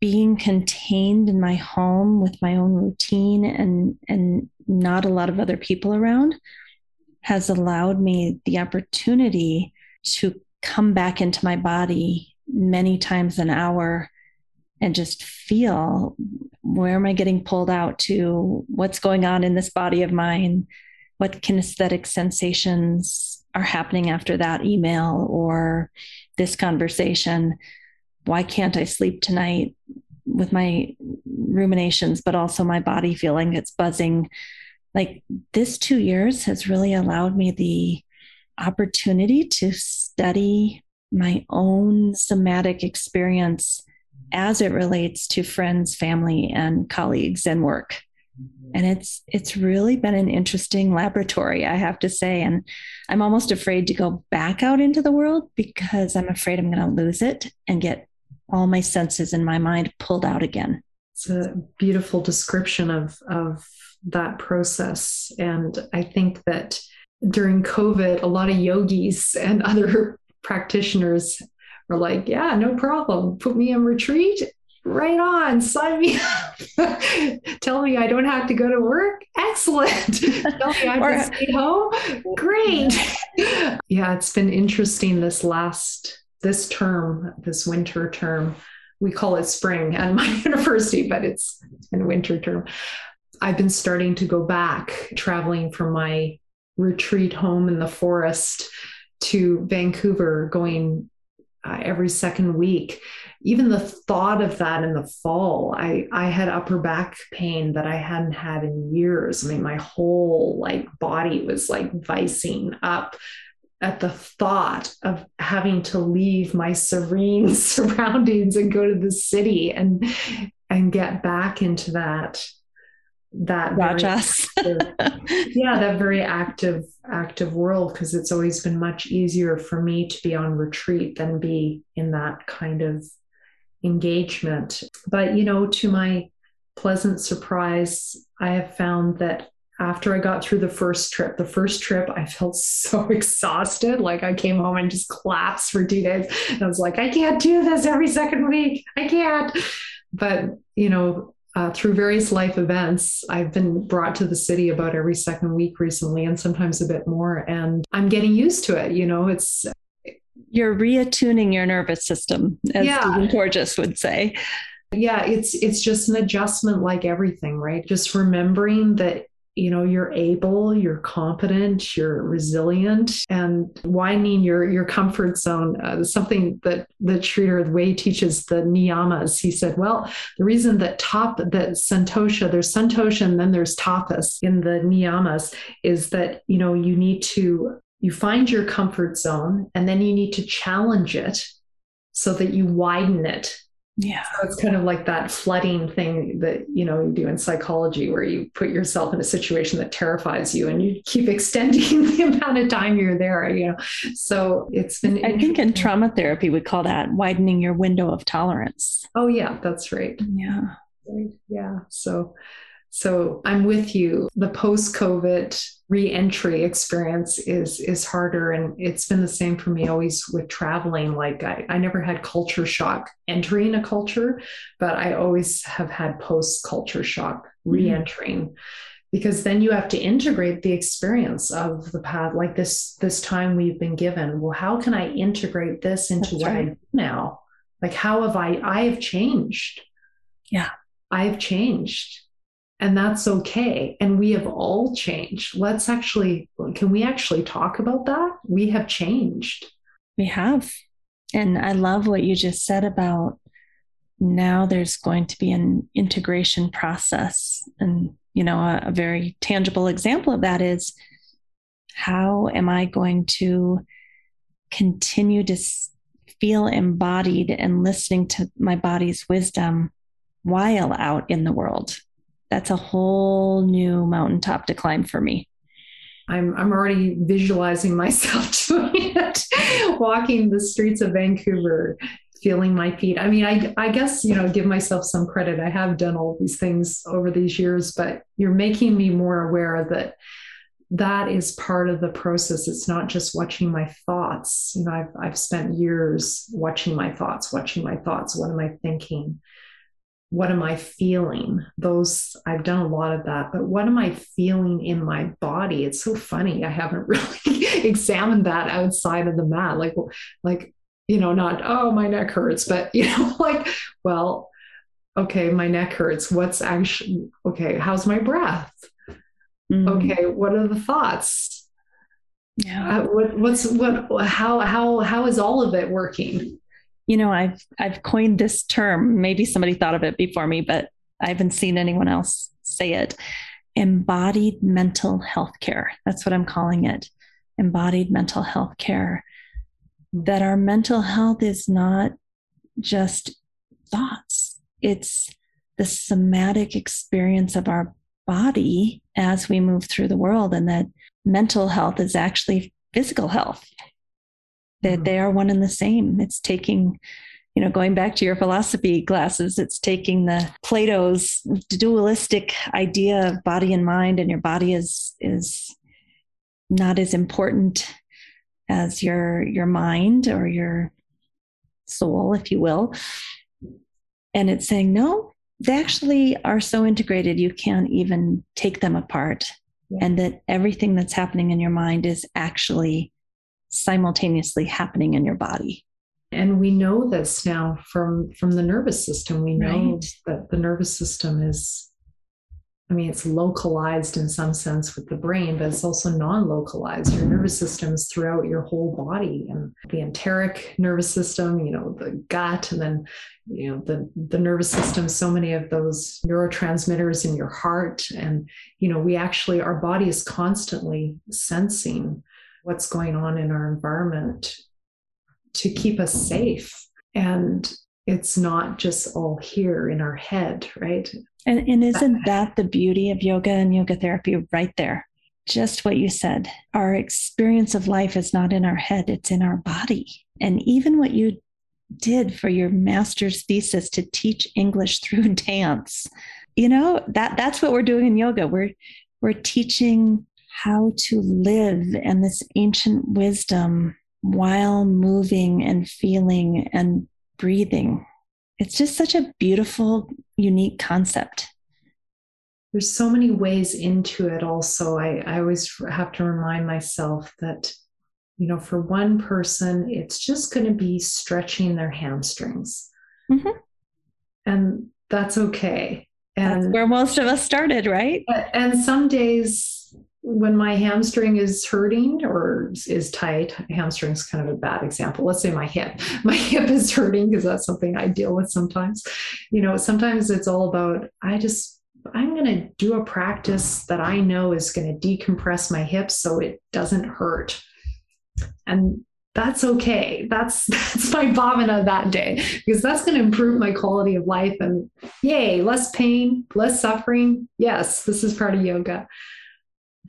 A: being contained in my home with my own routine and and not a lot of other people around has allowed me the opportunity to come back into my body many times an hour and just feel where am I getting pulled out to? What's going on in this body of mine? What kinesthetic sensations are happening after that email or this conversation? Why can't I sleep tonight with my ruminations, but also my body feeling it's buzzing? Like this two years has really allowed me the opportunity to study my own somatic experience as it relates to friends, family, and colleagues and work. And it's it's really been an interesting laboratory, I have to say. And I'm almost afraid to go back out into the world because I'm afraid I'm going to lose it and get all my senses in my mind pulled out again.
C: It's a beautiful description of of that process. And I think that during COVID, a lot of yogis and other practitioners were like, yeah, no problem. Put me in retreat. Right on, sign me up. Tell me I don't have to go to work. Excellent. Tell me I to stay home. Great. yeah, it's been interesting this last this term, this winter term. We call it spring at my university, but it's been winter term. I've been starting to go back traveling from my retreat home in the forest to Vancouver, going uh, every second week. Even the thought of that in the fall, I I had upper back pain that I hadn't had in years. I mean, my whole like body was like vicing up at the thought of having to leave my serene surroundings and go to the city and and get back into that that
A: Rajas.
C: yeah, that very active, active world, because it's always been much easier for me to be on retreat than be in that kind of engagement. But you know, to my pleasant surprise, I have found that after I got through the first trip, the first trip, I felt so exhausted. Like I came home and just collapsed for two days. And I was like, I can't do this every second week. I can't. But, you know, uh, through various life events, I've been brought to the city about every second week recently, and sometimes a bit more. And I'm getting used to it. You know, it's
A: you're reattuning your nervous system, as yeah. Stephen Porges would say.
C: Yeah, it's it's just an adjustment, like everything, right? Just remembering that you know you're able you're competent you're resilient and widening your your comfort zone uh, something that the Sridhar the way he teaches the niyamas he said well the reason that top that santosha there's santosha and then there's tapas in the niyamas is that you know you need to you find your comfort zone and then you need to challenge it so that you widen it
A: yeah.
C: So it's kind of like that flooding thing that, you know, you do in psychology where you put yourself in a situation that terrifies you and you keep extending the amount of time you're there, you know. So it's been
A: I think in trauma therapy we call that widening your window of tolerance.
C: Oh yeah, that's right.
A: Yeah.
C: Right. Yeah. So so I'm with you. The post-COVID re-entry experience is is harder and it's been the same for me always with traveling like I, I never had culture shock entering a culture but i always have had post culture shock mm-hmm. re-entering mm-hmm. because then you have to integrate the experience of the path like this this time we've been given well how can i integrate this into That's what right. i do now like how have i i have changed
A: yeah
C: i've changed and that's okay. And we have all changed. Let's actually can we actually talk about that? We have changed.
A: We have. And i love what you just said about now there's going to be an integration process. And you know a, a very tangible example of that is how am i going to continue to feel embodied and listening to my body's wisdom while out in the world that's a whole new mountaintop to climb for me.
C: I'm I'm already visualizing myself doing it, walking the streets of Vancouver, feeling my feet. I mean, I I guess you know, give myself some credit. I have done all these things over these years, but you're making me more aware that that is part of the process. It's not just watching my thoughts. You know, I've I've spent years watching my thoughts, watching my thoughts. What am I thinking? What am I feeling? Those I've done a lot of that, but what am I feeling in my body? It's so funny. I haven't really examined that outside of the mat. Like, like you know, not oh my neck hurts, but you know, like, well, okay, my neck hurts. What's actually okay? How's my breath? Mm-hmm. Okay, what are the thoughts? Yeah. Uh, what, what's what? How how how is all of it working?
A: You know, I've I've coined this term. Maybe somebody thought of it before me, but I haven't seen anyone else say it. Embodied mental health care. That's what I'm calling it. Embodied mental health care. That our mental health is not just thoughts. It's the somatic experience of our body as we move through the world, and that mental health is actually physical health. That mm-hmm. they are one and the same. It's taking, you know, going back to your philosophy classes, it's taking the Plato's dualistic idea of body and mind, and your body is is not as important as your your mind or your soul, if you will. And it's saying, no, they actually are so integrated you can't even take them apart yeah. and that everything that's happening in your mind is actually simultaneously happening in your body
C: and we know this now from from the nervous system we know right. that the nervous system is I mean, it's localized in some sense with the brain, but it's also non localized. Your nervous system is throughout your whole body and the enteric nervous system, you know, the gut, and then, you know, the, the nervous system, so many of those neurotransmitters in your heart. And, you know, we actually, our body is constantly sensing what's going on in our environment to keep us safe. And it's not just all here in our head, right?
A: And, and isn't that the beauty of yoga and yoga therapy right there? Just what you said. Our experience of life is not in our head, it's in our body. And even what you did for your master's thesis to teach English through dance, you know, that that's what we're doing in yoga. We're we're teaching how to live and this ancient wisdom while moving and feeling and breathing. It's just such a beautiful, unique concept.
C: There's so many ways into it, also. I, I always have to remind myself that, you know, for one person, it's just going to be stretching their hamstrings. Mm-hmm. And that's okay.
A: And that's where most of us started, right?
C: And some days when my hamstring is hurting or is tight, hamstring's kind of a bad example. Let's say my hip, my hip is hurting because that's something I deal with sometimes. You know, sometimes it's all about, I just, I'm going to do a practice that I know is going to decompress my hips so it doesn't hurt. And that's okay. That's that's my bhavana that day because that's going to improve my quality of life and yay, less pain, less suffering. Yes, this is part of yoga.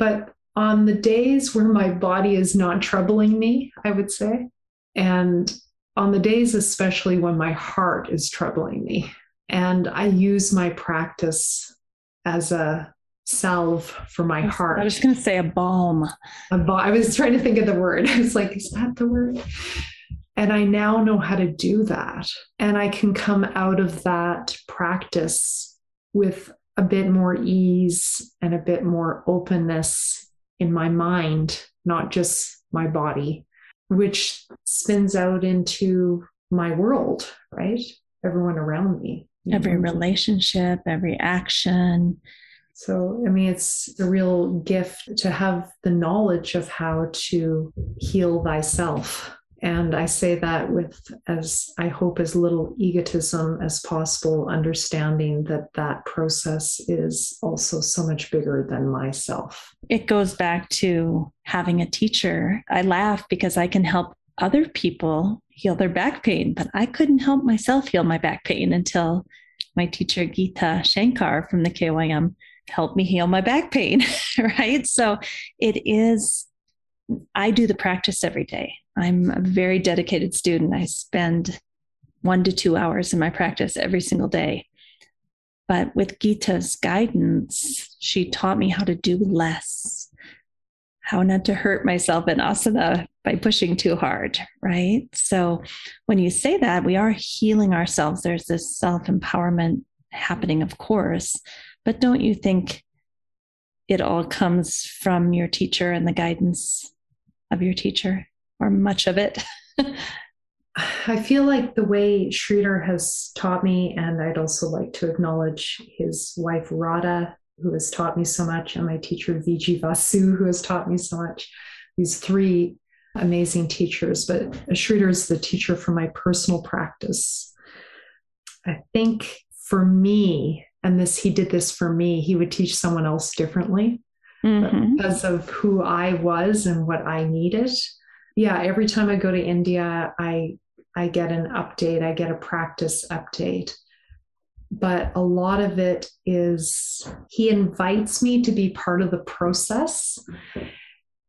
C: But on the days where my body is not troubling me, I would say, and on the days especially when my heart is troubling me, and I use my practice as a salve for my heart.
A: I was going to say a balm.
C: A balm. I was trying to think of the word. I was like, is that the word? And I now know how to do that. And I can come out of that practice with a bit more ease and a bit more openness in my mind, not just my body, which spins out into my world, right? Everyone around me.
A: Every relationship, every action.
C: So, I mean, it's a real gift to have the knowledge of how to heal thyself and I say that with as I hope as little egotism as possible, understanding that that process is also so much bigger than myself.
A: It goes back to having a teacher. I laugh because I can help other people heal their back pain, but I couldn't help myself heal my back pain until my teacher, Geeta Shankar from the KYM, helped me heal my back pain. right. So it is, I do the practice every day. I'm a very dedicated student. I spend one to two hours in my practice every single day. But with Gita's guidance, she taught me how to do less. how not to hurt myself in asana by pushing too hard, right? So when you say that, we are healing ourselves. There's this self empowerment happening, of course. But don't you think it all comes from your teacher and the guidance of your teacher, or much of it?
C: I feel like the way Sridhar has taught me, and I'd also like to acknowledge his wife Radha, who has taught me so much, and my teacher Viji Vasu, who has taught me so much. These three amazing teachers, but Sridhar is the teacher for my personal practice. I think for me, and this he did this for me, he would teach someone else differently mm-hmm. because of who I was and what I needed. Yeah, every time I go to India, I I get an update, I get a practice update. But a lot of it is he invites me to be part of the process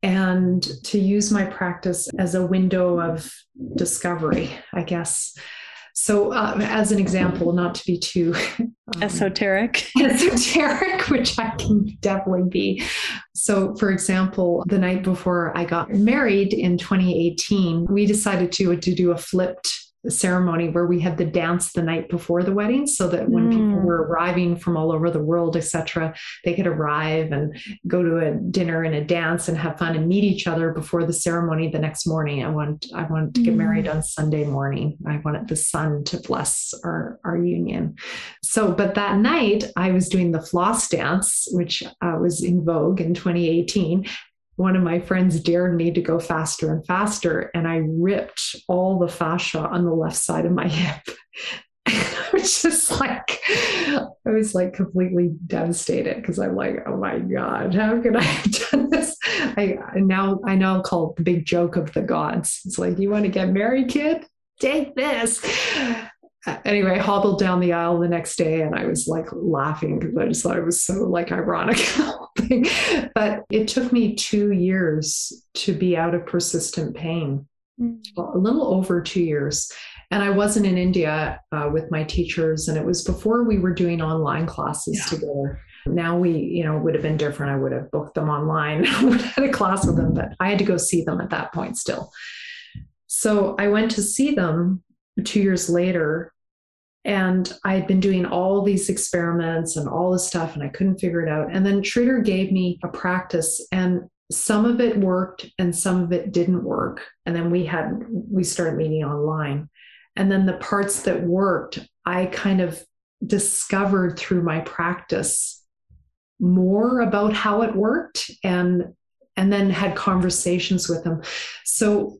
C: and to use my practice as a window of discovery, I guess. So, uh, as an example, not to be too
A: um, esoteric,
C: esoteric, which I can definitely be. So, for example, the night before I got married in 2018, we decided to to do a flipped ceremony where we had the dance the night before the wedding so that when mm. people were arriving from all over the world etc they could arrive and go to a dinner and a dance and have fun and meet each other before the ceremony the next morning i want i wanted to get mm. married on sunday morning i wanted the sun to bless our our union so but that night i was doing the floss dance which uh, was in vogue in 2018 one of my friends dared me to go faster and faster, and I ripped all the fascia on the left side of my hip. I was just like, I was like completely devastated because I'm like, oh my God, how could I have done this? I now I now call it the big joke of the gods. It's like, you want to get married, kid? Take this anyway, I hobbled down the aisle the next day and I was like laughing because I just thought it was so like ironic. but it took me two years to be out of persistent pain, mm. a little over two years. And I wasn't in India uh, with my teachers, and it was before we were doing online classes yeah. together. Now we, you know, would have been different. I would have booked them online, I would have had a class with them, but I had to go see them at that point still. So I went to see them two years later and I'd been doing all these experiments and all this stuff, and I couldn't figure it out. And then Sridhar gave me a practice, and some of it worked and some of it didn't work. And then we had, we started meeting online. And then the parts that worked, I kind of discovered through my practice more about how it worked and and then had conversations with them so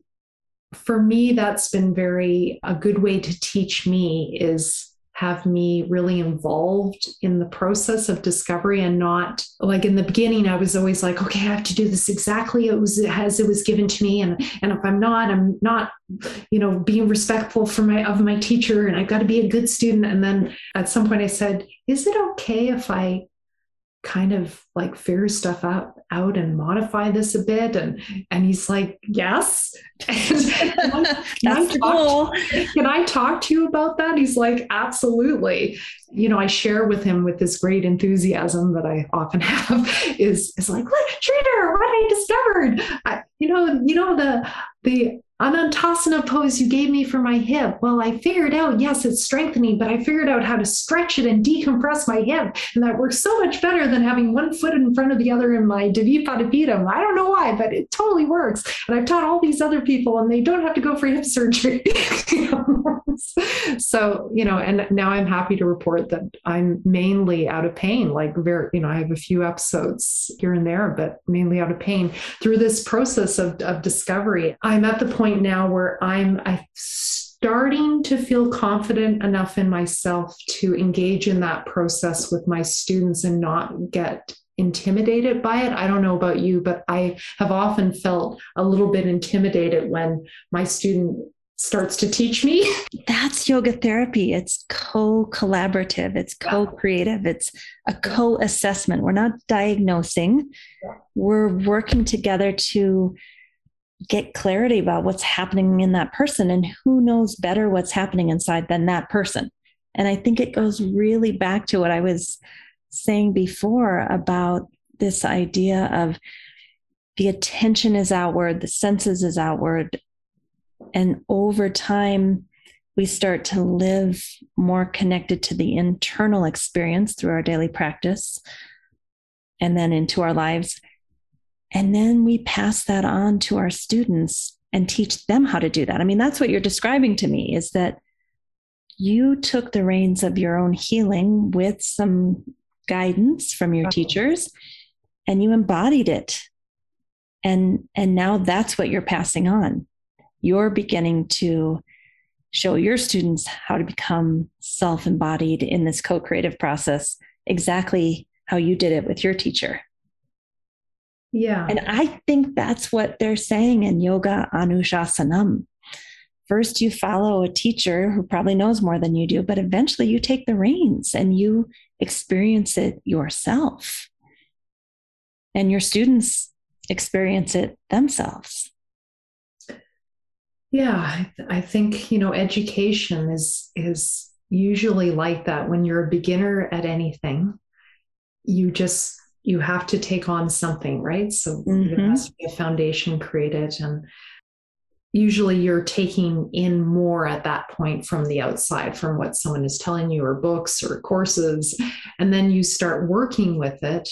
C: for me, that's been very a good way to teach me is have me really involved in the process of discovery and not like in the beginning I was always like okay I have to do this exactly it was as it was given to me and and if I'm not I'm not you know being respectful for my of my teacher and I've got to be a good student. And then at some point I said is it okay if I kind of like figure stuff out out and modify this a bit and and he's like yes. Can, I
A: cool.
C: can I talk to you about that? He's like absolutely. You know I share with him with this great enthusiasm that I often have is is like look what I discovered. I, you know you know the the Anantasana pose you gave me for my hip. Well, I figured out, yes, it's strengthening, but I figured out how to stretch it and decompress my hip. And that works so much better than having one foot in front of the other in my Dvipada Pitham. I don't know why, but it totally works. And I've taught all these other people and they don't have to go for hip surgery. so, you know, and now I'm happy to report that I'm mainly out of pain. Like very, you know, I have a few episodes here and there, but mainly out of pain through this process of, of discovery. I'm at the point point now where I'm I starting to feel confident enough in myself to engage in that process with my students and not get intimidated by it. I don't know about you, but I have often felt a little bit intimidated when my student starts to teach me.
A: That's yoga therapy. It's co collaborative, it's co creative, it's a co assessment. We're not diagnosing, we're working together to get clarity about what's happening in that person and who knows better what's happening inside than that person. And I think it goes really back to what I was saying before about this idea of the attention is outward, the senses is outward. And over time, we start to live more connected to the internal experience through our daily practice and then into our lives. And then we pass that on to our students and teach them how to do that. I mean, that's what you're describing to me is that you took the reins of your own healing with some guidance from your uh-huh. teachers and you embodied it. And and now that's what you're passing on. You're beginning to show your students how to become self-embodied in this co-creative process exactly how you did it with your teacher.
C: Yeah.
A: And I think that's what they're saying in Yoga anushasanam. First, you follow a teacher who probably knows more than you do, but eventually you take the reins and you experience it yourself. And your students experience it themselves.
C: Yeah, I, th- I think, you know, education is is usually like that when you're a beginner at anything. You just you have to take on something, right? So mm-hmm. there has to be a foundation created. And usually you're taking in more at that point from the outside, from what someone is telling you, or books or courses. And then you start working with it.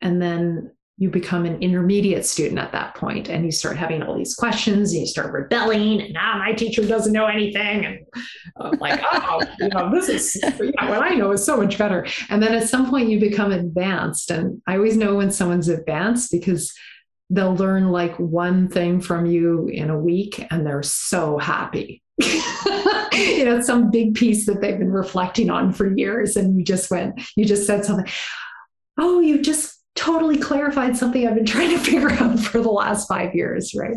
C: And then you become an intermediate student at that point and you start having all these questions and you start rebelling and now my teacher doesn't know anything and I'm like oh you know this is yeah, what i know is so much better. And then at some point you become advanced and i always know when someone's advanced because they'll learn like one thing from you in a week and they're so happy. You know some big piece that they've been reflecting on for years and you just went you just said something oh you just totally clarified something I've been trying to figure out for the last five years, right?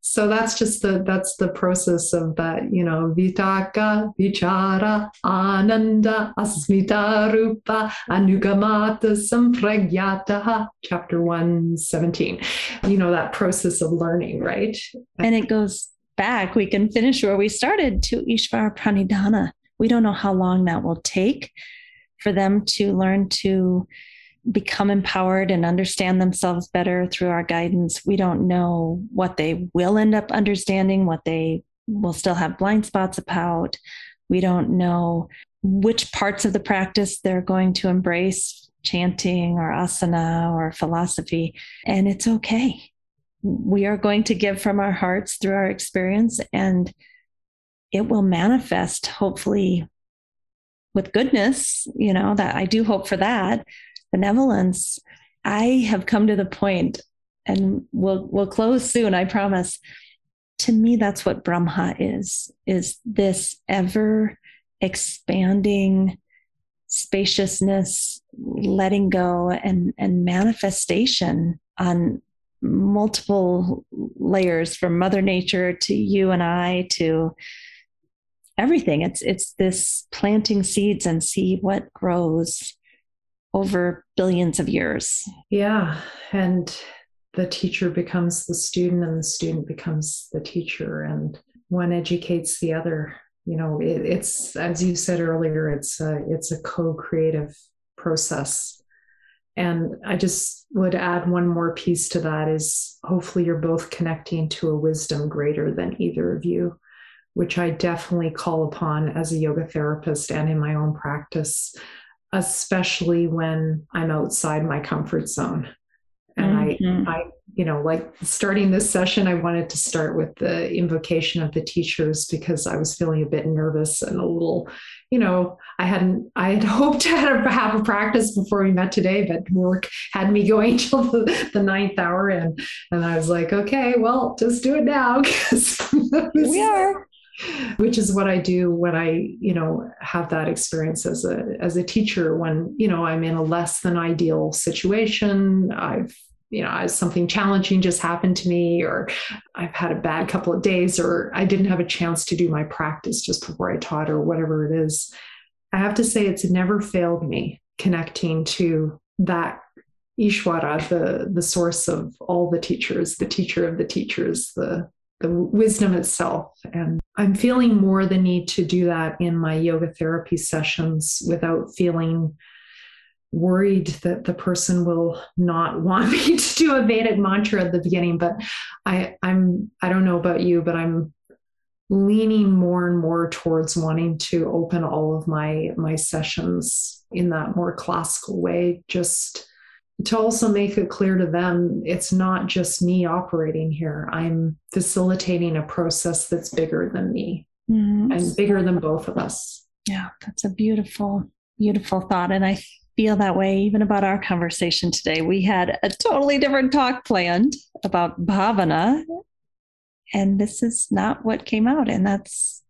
C: So that's just the that's the process of that, you know, vitarka, vichara, ananda, asmita rupa, anugamata sampragyata, chapter 117. You know, that process of learning, right?
A: And it goes back, we can finish where we started to Ishvara Pranidhana. We don't know how long that will take for them to learn to become empowered and understand themselves better through our guidance. We don't know what they will end up understanding, what they will still have blind spots about. We don't know which parts of the practice they're going to embrace, chanting or asana or philosophy. And it's okay. We are going to give from our hearts through our experience, and it will manifest, hopefully, with goodness. You know, that I do hope for that benevolence, I have come to the point, and we'll we'll close soon, I promise. To me, that's what Brahma is, is this ever expanding spaciousness, letting go and, and manifestation on multiple layers from mother nature to you and I to everything. It's it's this planting seeds and see what grows over billions of years.
C: Yeah. And the teacher becomes the student and the student becomes the teacher and one educates the other you know it, it's as you said earlier it's a it's a co-creative process and i just would add one more piece to that is hopefully you're both connecting to a wisdom greater than either of you which i definitely call upon as a yoga therapist and in my own practice especially when I'm outside my comfort zone. And mm-hmm. I, I, you know, like starting this session, I wanted to start with the invocation of the teachers because I was feeling a bit nervous and a little, you know, I hadn't, I had hoped to have a practice before we met today, but work had me going till the, the ninth hour. And, and I was like, okay, well, just do it now because
A: we are
C: which is what I do when I, you know, have that experience as a as a teacher when, you know, I'm in a less than ideal situation. I've you know, something challenging just happened to me, or I've had a bad couple of days, or I didn't have a chance to do my practice just before I taught, or whatever it is. I have to say, it's never failed me connecting to that Ishwara, the, the source of all the teachers, the teacher of the teachers, the the wisdom itself. And I'm feeling more the need to do that in my yoga therapy sessions without feeling worried that the person will not want me to do a Vedic mantra at the beginning. But I, I'm I don't know about you, but I'm leaning more and more towards wanting to open all of my my sessions in that more classical way just to also make it clear to them it's not just me operating here. I'm facilitating a process that's bigger than me mm-hmm. and bigger than both of us.
A: Yeah that's a beautiful beautiful thought. And i feel that way even about our conversation today. We had a totally different talk planned about bhavana and this is not what came out. And that's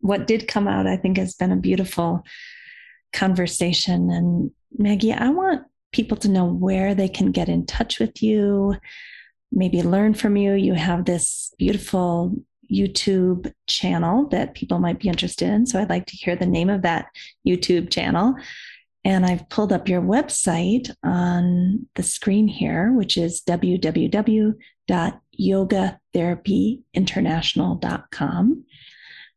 A: what did come out i think has been a beautiful conversation. And maggie i want people to know where they can get in touch with you maybe learn from you. You have this beautiful youtube channel that people might be interested in. So i'd like to hear the name of that youtube channel. And I've pulled up your website on the screen here, which is www.yogatherapyinternational.com.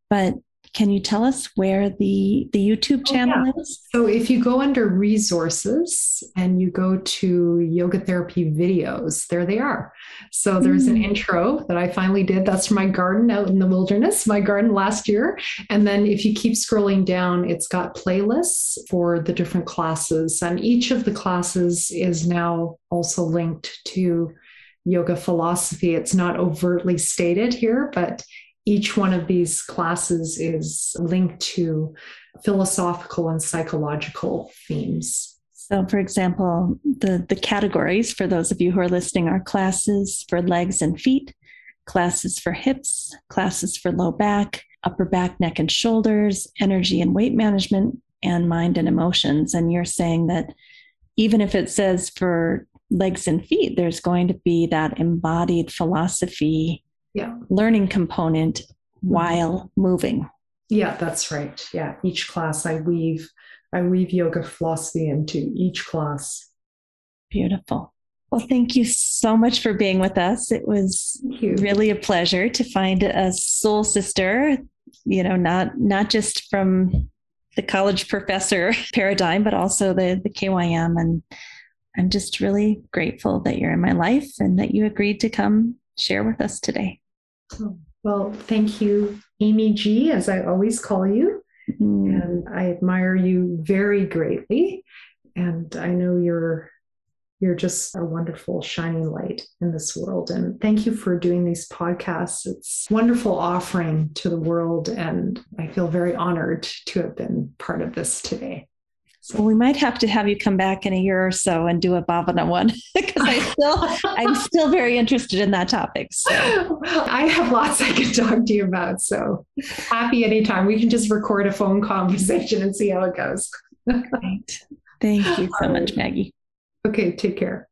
A: But can you tell us where the the youtube oh, channel oh, yeah. is?
C: So if you go under resources and you go to yoga therapy videos there they are. So there's mm. an intro that i finally did. That's my garden out in the wilderness my garden last year. And then if you keep scrolling down it's got playlists for the different classes. And each of the classes is now also linked to yoga philosophy. It's not overtly stated here but each one of these classes is linked to philosophical and psychological themes.
A: So, for example, the, the categories for those of you who are listening are classes for legs and feet, classes for hips, classes for low back, upper back, neck, and shoulders, energy and weight management, and mind and emotions. And you're saying that even if it says for legs and feet, there's going to be that embodied philosophy
C: yeah.
A: learning component while moving.
C: Yeah, that's right. Yeah, each class I weave I weave yoga philosophy into each class.
A: Beautiful. Well, thank you so much for being with us. It was really a pleasure to find a soul sister, you know, not not just from the college professor paradigm, but also the the KYM. And I'm just really grateful that you're in my life and that you agreed to come share with us today.
C: Well, thank you, Amy G, as I always call you. Mm. And I admire you very greatly. And I know you're you're just a wonderful shining light in this world. And thank you for doing these podcasts. It's wonderful offering to the world. And I feel very honored to have been part of this today.
A: So we might have to have you come back in a year or so and do a Bhavana one because I still I'm still very interested in that topic. So
C: I have lots I could talk to you about. So happy anytime. We can just record a phone conversation and see how it goes.
A: Great. Thank you so much, Maggie.
C: Okay, take care.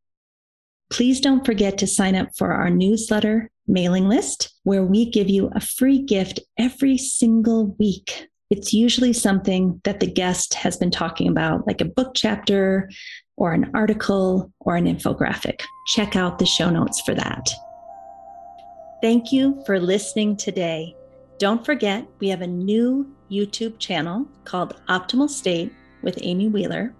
A: Please don't forget to sign up for our newsletter mailing list where we give you a free gift every single week it's usually something that the guest has been talking about, like a book chapter or an article or an infographic. Check out the show notes for that. Thank you for listening today. Don't forget, we have a new YouTube channel called Optimal State with Amy Wheeler.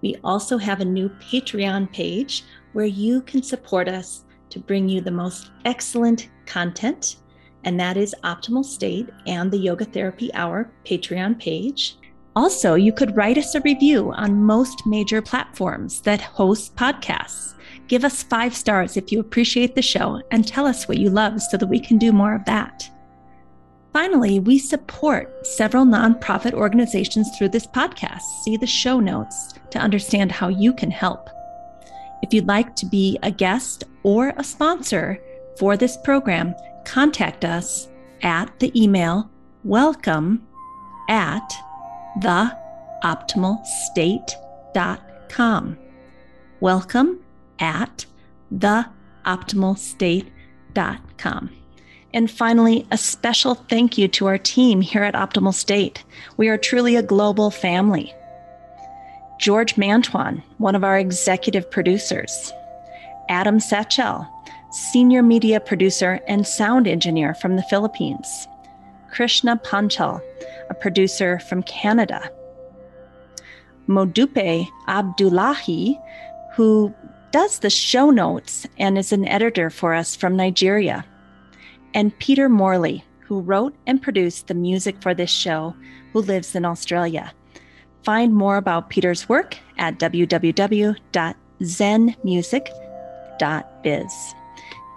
A: We also have a new Patreon page where you can support us to bring you the most excellent content and that is Optimal State and the Yoga Therapy Hour Patreon page. Also, you could write us a review on most major platforms that host podcasts. Give us five stars if you appreciate the show and tell us what you love so that we can do more of that. Finally, we support several nonprofit organizations through this podcast. See the show notes to understand how you can help. If you'd like to be a guest or a sponsor for this program, contact us at the email welcome at theoptimalstate.com. Welcome at theoptimalstate.com. And finally, a special thank you to our team here at Optimal State. We are truly a global family. George Mantuan, one of our executive producers, Adam Satchel, senior media producer and sound engineer from the Philippines, Krishna Panchal, a producer from Canada, Modupe Abdullahi, who does the show notes and is an editor for us from Nigeria, and Peter Morley, who wrote and produced the music for this show, who lives in Australia. Find more about Peter's work at www.zenmusic.biz.